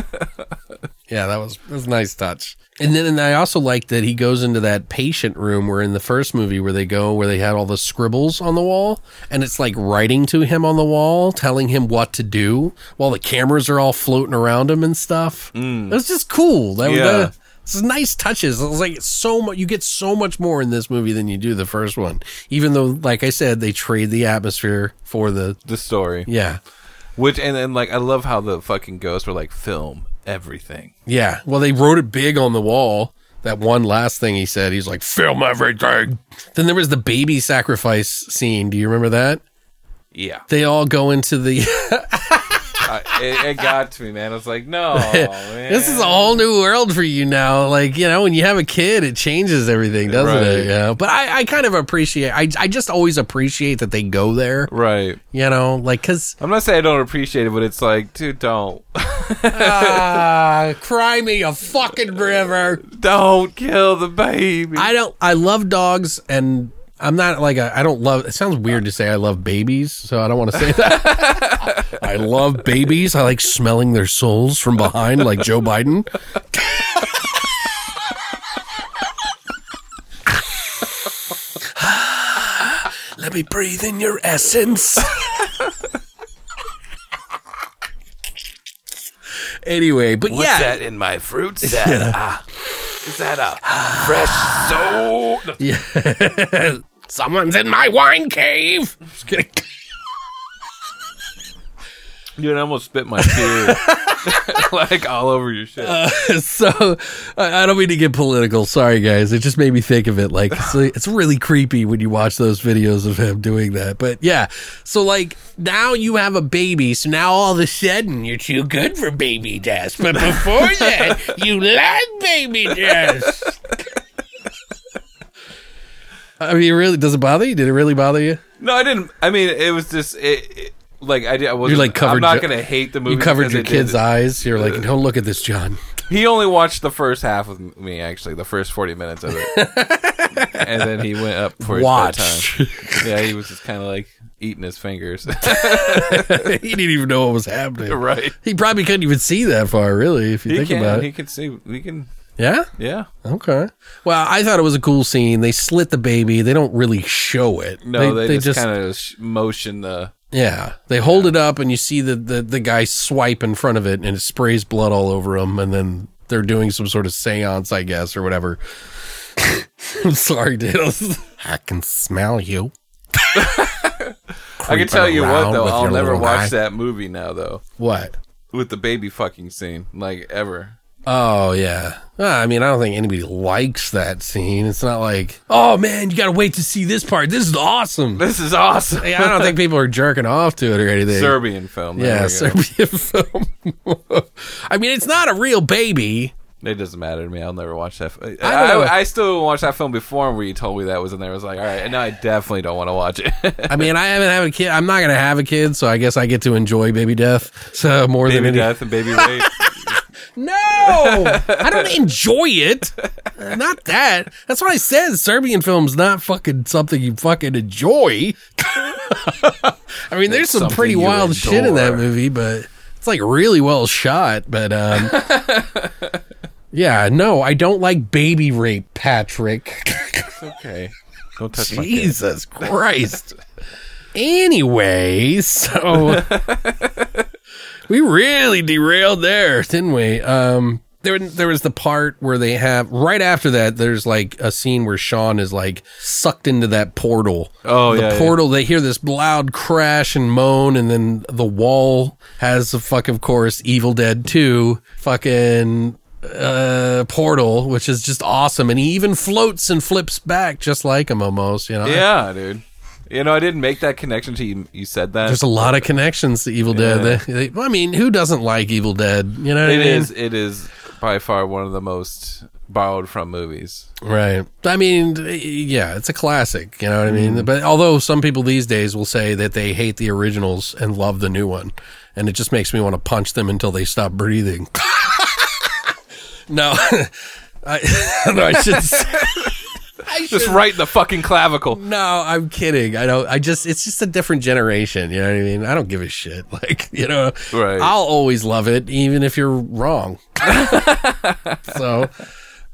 yeah, that was that was a nice touch. And then and I also like that he goes into that patient room where in the first movie where they go where they had all the scribbles on the wall and it's like writing to him on the wall, telling him what to do while the cameras are all floating around him and stuff. Mm. It was just cool. That was Yeah. that- it's nice touches. It was like so much. You get so much more in this movie than you do the first one. Even though, like I said, they trade the atmosphere for the The story. yeah, Which and then like I love how the fucking ghosts were like film everything. yeah. Well, they wrote it big on the wall. That one last thing he said, he's like, "Film everything." Then there was the baby sacrifice scene. Do you remember that? Yeah. They all go into the. I, it, it got to me, man. I was like, no, man. this is a whole new world for you now. Like you know, when you have a kid, it changes everything, doesn't it? Yeah. But I, I kind of appreciate. I, I just always appreciate that they go there. right. You know, like because I'm not saying I don't appreciate it, but it's like, dude, don't, Ah, cry me a fucking river. don't kill the baby. I don't. I love dogs, and I'm not like a. I don't love. It sounds weird to say I love babies, so I don't want to say that. I love babies. I like smelling their souls from behind, like Joe Biden. Let me breathe in your essence. anyway, but yeah, that in my fruit salad? Ah, is that a fresh soul? someone's in my wine cave. Dude, I almost spit my beer like all over your shit. Uh, so I, I don't mean to get political. Sorry, guys. It just made me think of it. Like it's, it's really creepy when you watch those videos of him doing that. But yeah, so like now you have a baby. So now all of a sudden you're too good for baby death. But before that, you like baby death. I mean, it really does it bother you? Did it really bother you? no, I didn't. I mean, it was just it, it- like I, did- I wasn't. like, covered I'm not jo- gonna hate the movie. You covered your kid's eyes. You're like, uh, don't look at this, John. He only watched the first half of me, actually, the first 40 minutes of it, and then he went up for his Watch. bedtime. Yeah, he was just kind of like eating his fingers. he didn't even know what was happening. right. He probably couldn't even see that far, really, if you He think can. about He it. can see. We can. Yeah? Yeah. Okay. Well, I thought it was a cool scene. They slit the baby. They don't really show it. No, they, just, kind of motion the. Yeah. They hold it up, and you see the, the the guy swipe in front of it, and it sprays blood all over him. And then they're doing some sort of séance, I guess, or whatever. I'm sorry, dude. I can smell you. I can tell you what though, I'll never watch eye. that movie now though. What? With the baby fucking scene, like ever. Oh yeah. I mean, I don't think anybody likes that scene. It's not like, oh man, you got to wait to see this part. This is awesome. This is awesome. Yeah, I don't think people are jerking off to it or anything. Serbian film. there Yeah. Serbian film. I mean, it's not a real baby. It doesn't matter to me. I'll never watch that. I, I. I, still watched that film before where you told me that was in there. I was like, all right, and now I definitely don't want to watch it. I mean, I haven't had a kid. I'm not going to have a kid, so I guess I get to enjoy baby death. So more baby than any- death and baby rape. No, I don't enjoy it. Not that. That's what I said. Serbian film's not fucking something you fucking enjoy. I mean, there's some pretty wild shit in that movie, but it's like really well shot. But um, yeah, no, I don't like baby rape, Patrick. okay, don't touch. Jesus Christ. anyway, so we really derailed there, didn't we? Um, There, there was the part where they have right after that. There's like a scene where Sean is like sucked into that portal. Oh, the yeah, yeah. portal. They hear this loud crash and moan, and then the wall has the fuck, of course, Evil Dead Two fucking uh portal, which is just awesome. And he even floats and flips back just like him almost. You know, Yeah, dude. You know, I didn't make that connection to you. You said that. There's a lot of connections to Evil Yeah. Dead. They, they, I mean, who doesn't like Evil Dead? You know what I It mean? is. It is by far one of the most borrowed from movies. Right. I mean, yeah, it's a classic. You know what I Mm. mean? But although some people these days will say that they hate the originals and love the new one, and it just makes me want to punch them until they stop breathing. no, I, no, I should. Just right in the fucking clavicle. No, I'm kidding. I don't. I just. It's just a different generation. You know what I mean? I don't give a shit. Like you know, Right. I'll always love it, even if you're wrong. so,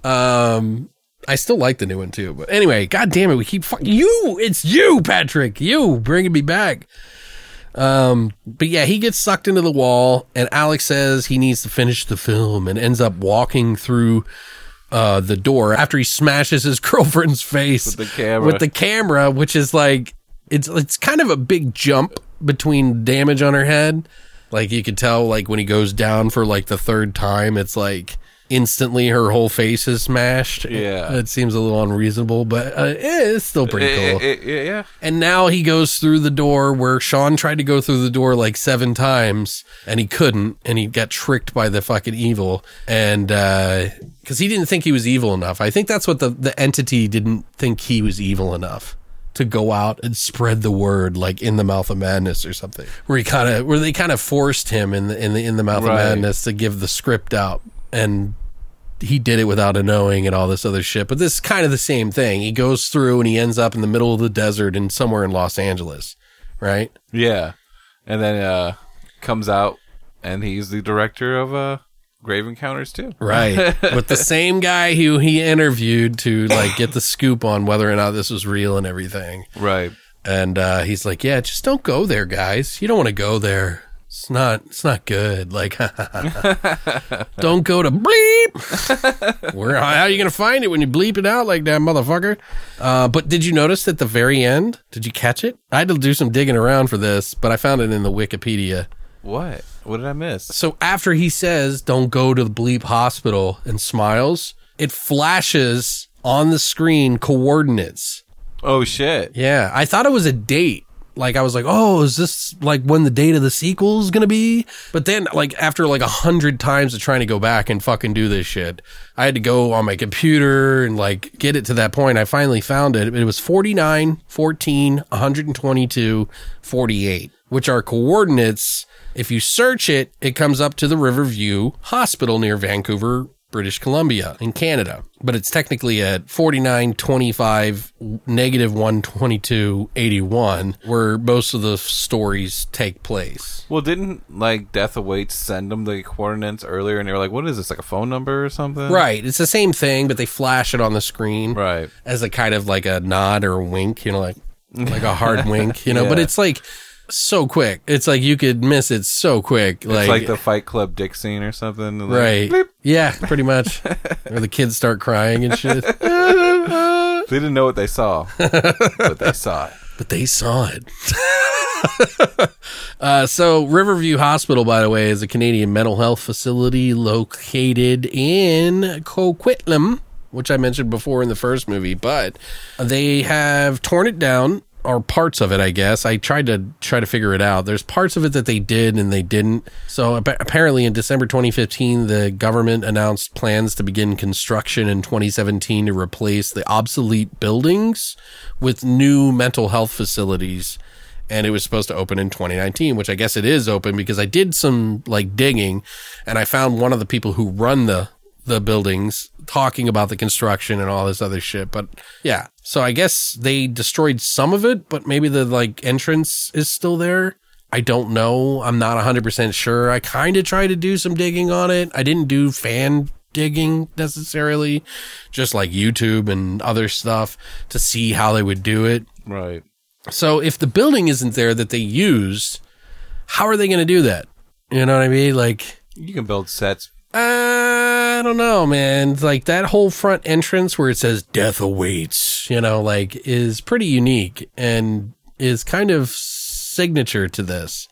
um, I still like the new one too. But anyway, god damn it, we keep fuck you. It's you, Patrick. You bringing me back. Um, but yeah, he gets sucked into the wall, and Alex says he needs to finish the film, and ends up walking through uh the door after he smashes his girlfriend's face With the camera. with the camera, which is like it's it's kind of a big jump between damage on her head. Like you could tell, like when he goes down for like the third time, it's like instantly her whole face is smashed. Yeah. it seems a little unreasonable, but uh, eh, it's still pretty Eh, cool. eh, eh, yeah. And now he goes through the door where Sean tried to go through the door like seven times and he couldn't and he got tricked by the fucking evil and because he didn't think he was evil enough. I think that's what the the entity didn't think he was evil enough to go out and spread the word like in the mouth of madness or something. Where he kind of where they kind of forced him in the in the in the mouth Right. of madness to give the script out and he did it without a knowing and all this other shit. But this is kind of the same thing. He goes through and he ends up in the middle of the desert and somewhere in Los Angeles, right? Yeah. And then uh comes out and he's the director of uh Grave Encounters 2. Right. With the same guy who he interviewed to like get the scoop on whether or not this was real and everything. Right. And uh, he's like, "Yeah, just don't go there, guys. You don't want to go there. It's not. It's not good. Like, don't go to bleep. Where? How are you gonna find it when you bleep it out like that, motherfucker? Uh, but did you notice at the very end? Did you catch it? I had to do some digging around for this, but I found it in the Wikipedia. What? What did I miss? So after he says, "Don't go to the bleep hospital," and smiles, it flashes on the screen coordinates. Oh shit. Yeah, I thought it was a date. Like I was like, oh, is this like when the date of the sequel is gonna be? But then, like after like a hundred times of trying to go back and fucking do this shit, I had to go on my computer and like get it to that point. I finally found it. It was 49, 14, 122, 48, which are coordinates. If you search it, it comes up to the Riverview Hospital near Vancouver, British Columbia in Canada. But it's technically at 49, 25, negative 122, 81, where most of the stories take place. Well, didn't like Death Awaits send them the coordinates earlier, and they were like, "What is this? Like a phone number or something?" Right. It's the same thing, but they flash it on the screen. Right. As a kind of like a nod or a wink, you know, like like a hard wink, you know, but it's like so quick. It's like you could miss it so quick. It's like, the Fight Club dick scene or something. like, Right. bleep. Yeah, pretty much. Where the kids start crying and shit. They didn't know what they saw, but they saw it. but they saw it. uh, so, Riverview Hospital, by the way, is a Canadian mental health facility located in Coquitlam, which I mentioned before in the first movie. But they have torn it down, or parts of it, I guess. I tried to try to figure it out. There's parts of it that they did and they didn't. So, appa- apparently, in December 2015, the government announced plans to begin construction in 2017 to replace the obsolete buildings with new mental health facilities and it was supposed to open in 2019 which i guess it is open because i did some like digging and i found one of the people who run the the buildings talking about the construction and all this other shit but yeah so i guess they destroyed some of it but maybe the like entrance is still there i don't know i'm not 100% sure i kind of tried to do some digging on it i didn't do fan digging necessarily just like youtube and other stuff to see how they would do it Right. so if the building isn't there that they used, how are they going to do that? You know what I mean? Like, You can build sets I don't know, man. Like that whole front entrance where it says "Death awaits," you know, like is pretty unique and is kind of signature to this.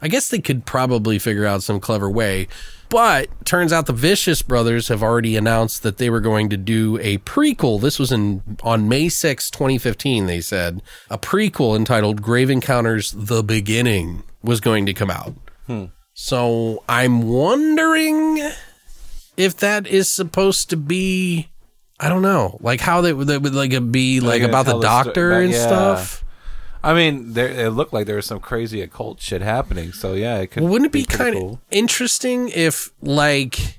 I guess they could probably figure out some clever way, but turns out the Vicious brothers have already announced that they were going to do a prequel. This was in on May 6, 2015, they said. A prequel entitled Grave Encounters The Beginning was going to come out. Hmm. So I'm wondering if that is supposed to be I don't know, like how they would, they would like it be like, about the the doctor about- and yeah. stuff. I mean, there it looked like there was some crazy occult shit happening. So yeah, it could. Wouldn't it be, pretty kind of cool. interesting if, like,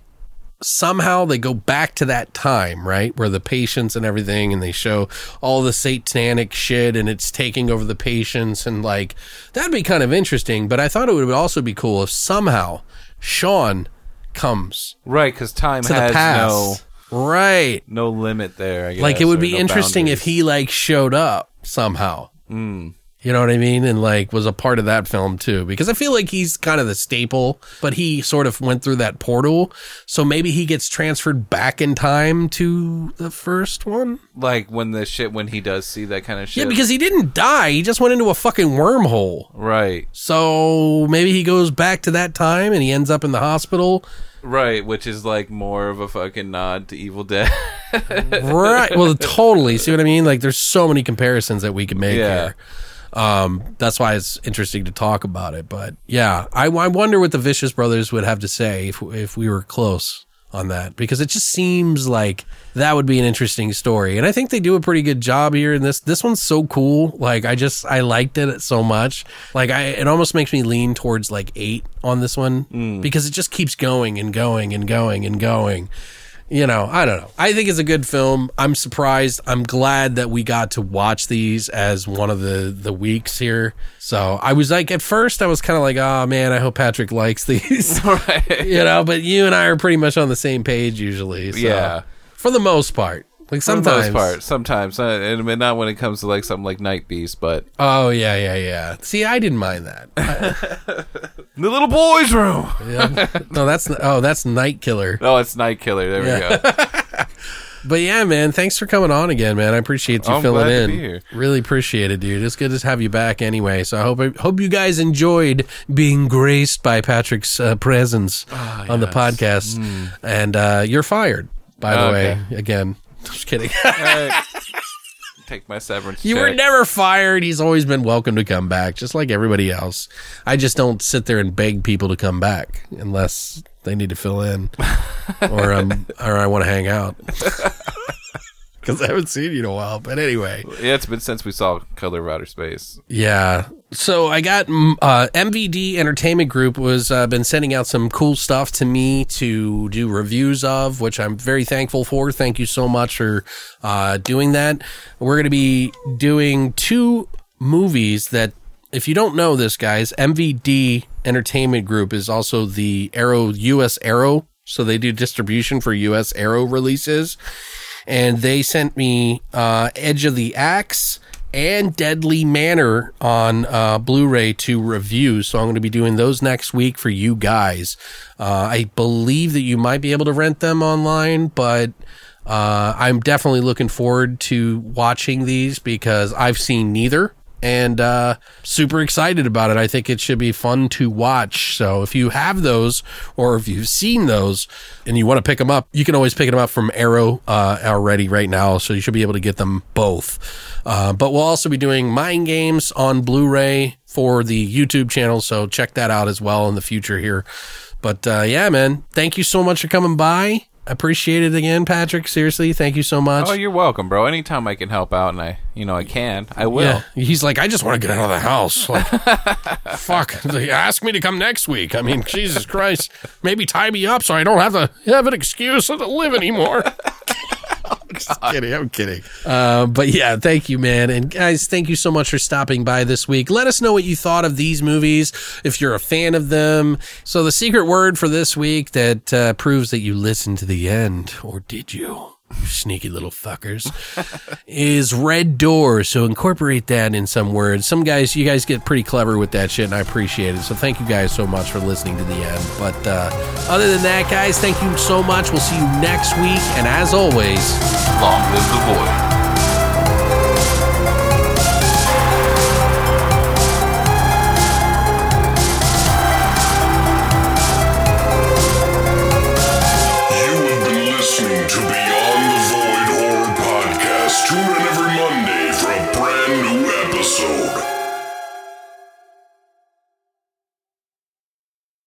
somehow they go back to that time, right? Where the patients and everything, and they show all the satanic shit and it's taking over the patients, and like, that'd be kind of interesting. But I thought it would also be cool if somehow Sean comes right? Because time to has the past. right. no no limit there. I guess, like, it would be no interesting if he, like, showed up somehow. Mm. You know what I mean? And like was a part of that film too. Because I feel like he's kind of the staple, but he sort of went through that portal. So maybe he gets transferred back in time to the first one. like when the shit when he does see that kind of shit. Yeah, because he didn't die. He just went into a fucking wormhole. right, So maybe he goes back to that time and he ends up in the hospital. right, which is like more of a fucking nod to Evil Dead. right. Well, totally. See what I mean? Like there's so many comparisons that we can make Yeah. here. Um, that's why it's interesting to talk about it. But yeah, I, I wonder what the Vicious Brothers would have to say if if we were close on that because it just seems like that would be an interesting story and i think they do a pretty good job here in this. This one's so cool like i just i liked it so much. Like i it almost makes me lean towards like eight on this one because it just keeps going and going and going and going you know, I don't know. I think it's a good film. I'm surprised. I'm glad that we got to watch these as one of the the weeks here. So I was like, at first, I was kind of like, oh man, I hope Patrick likes these. right. you know, but you and I are pretty much on the same page usually. So, Yeah. for the most part. Like For the sometimes, most part, sometimes, uh, and not when it comes to like something like Night Beast, but Oh yeah, yeah, yeah. See, I didn't mind that. the little boys' room. Yeah. no, that's oh, that's Night Killer. Oh, it's Night Killer. There Yeah. we go. But yeah, man, thanks for coming on again, man. I appreciate you I'm filling glad to in. be here. Really appreciate it, dude. It's good to have you back anyway. So I hope I hope you guys enjoyed being graced by Patrick's uh, presence Ah, on the podcast. And uh, you're fired, by the Hmm. Okay. way. Again, just kidding. Right. Take my severance. you were never fired. He's always been welcome to come back, just like everybody else. I just don't sit there and beg people to come back unless they need to fill in, or um, or I want to hang out. Because I haven't seen you in a while. But anyway, Yeah, it's been since we saw Color of Outer Space. yeah. So I got mm, uh, MVD Entertainment Group was uh, been sending out some cool stuff to me to do reviews of, which I'm very thankful for. Thank you so much for uh, doing that. We're going to be doing two movies that, if you don't know this, guys, MVD Entertainment Group is also the Arrow US Arrow, so they do distribution for US Arrow releases and they sent me uh, Edge of the Axe and Deadly Manor on uh, Blu-ray to review. So I'm going to be doing those next week for you guys. Uh, I believe that you might be able to rent them online, but uh, I'm definitely looking forward to watching these because I've seen neither. And uh, super excited about it. I think it should be fun to watch. So if you have those, or if you've seen those, and you want to pick them up, you can always pick them up from Arrow uh, already right now. So you should be able to get them both. Uh, but we'll also be doing Mind Games on Blu-ray for the YouTube channel. So check that out as well in the future here. But uh, yeah, man, thank you so much for coming by. Appreciate it again, Patrick. Seriously, thank you so much. Oh, you're welcome, bro. Anytime I can help out, and I, you know, I can, I will. Yeah, he's like, I just want to get out of the house. Like, fuck. They ask me to come next week. I mean, Jesus Christ, maybe tie me up so I don't have to have an excuse to live anymore. I'm just kidding. I'm kidding. Uh, but yeah, thank you, man. And guys, thank you so much for stopping by this week. Let us know what you thought of these movies, if you're a fan of them. So, the secret word for this week that uh, proves that you listened to the end, or did you sneaky little fuckers, is Red Door. So incorporate that in some words. Some guys, you guys get pretty clever with that shit, and I appreciate it. So thank you guys so much for listening to the end. But uh, other than that, guys, thank you so much. We'll see you next week. And as always, Long live the void.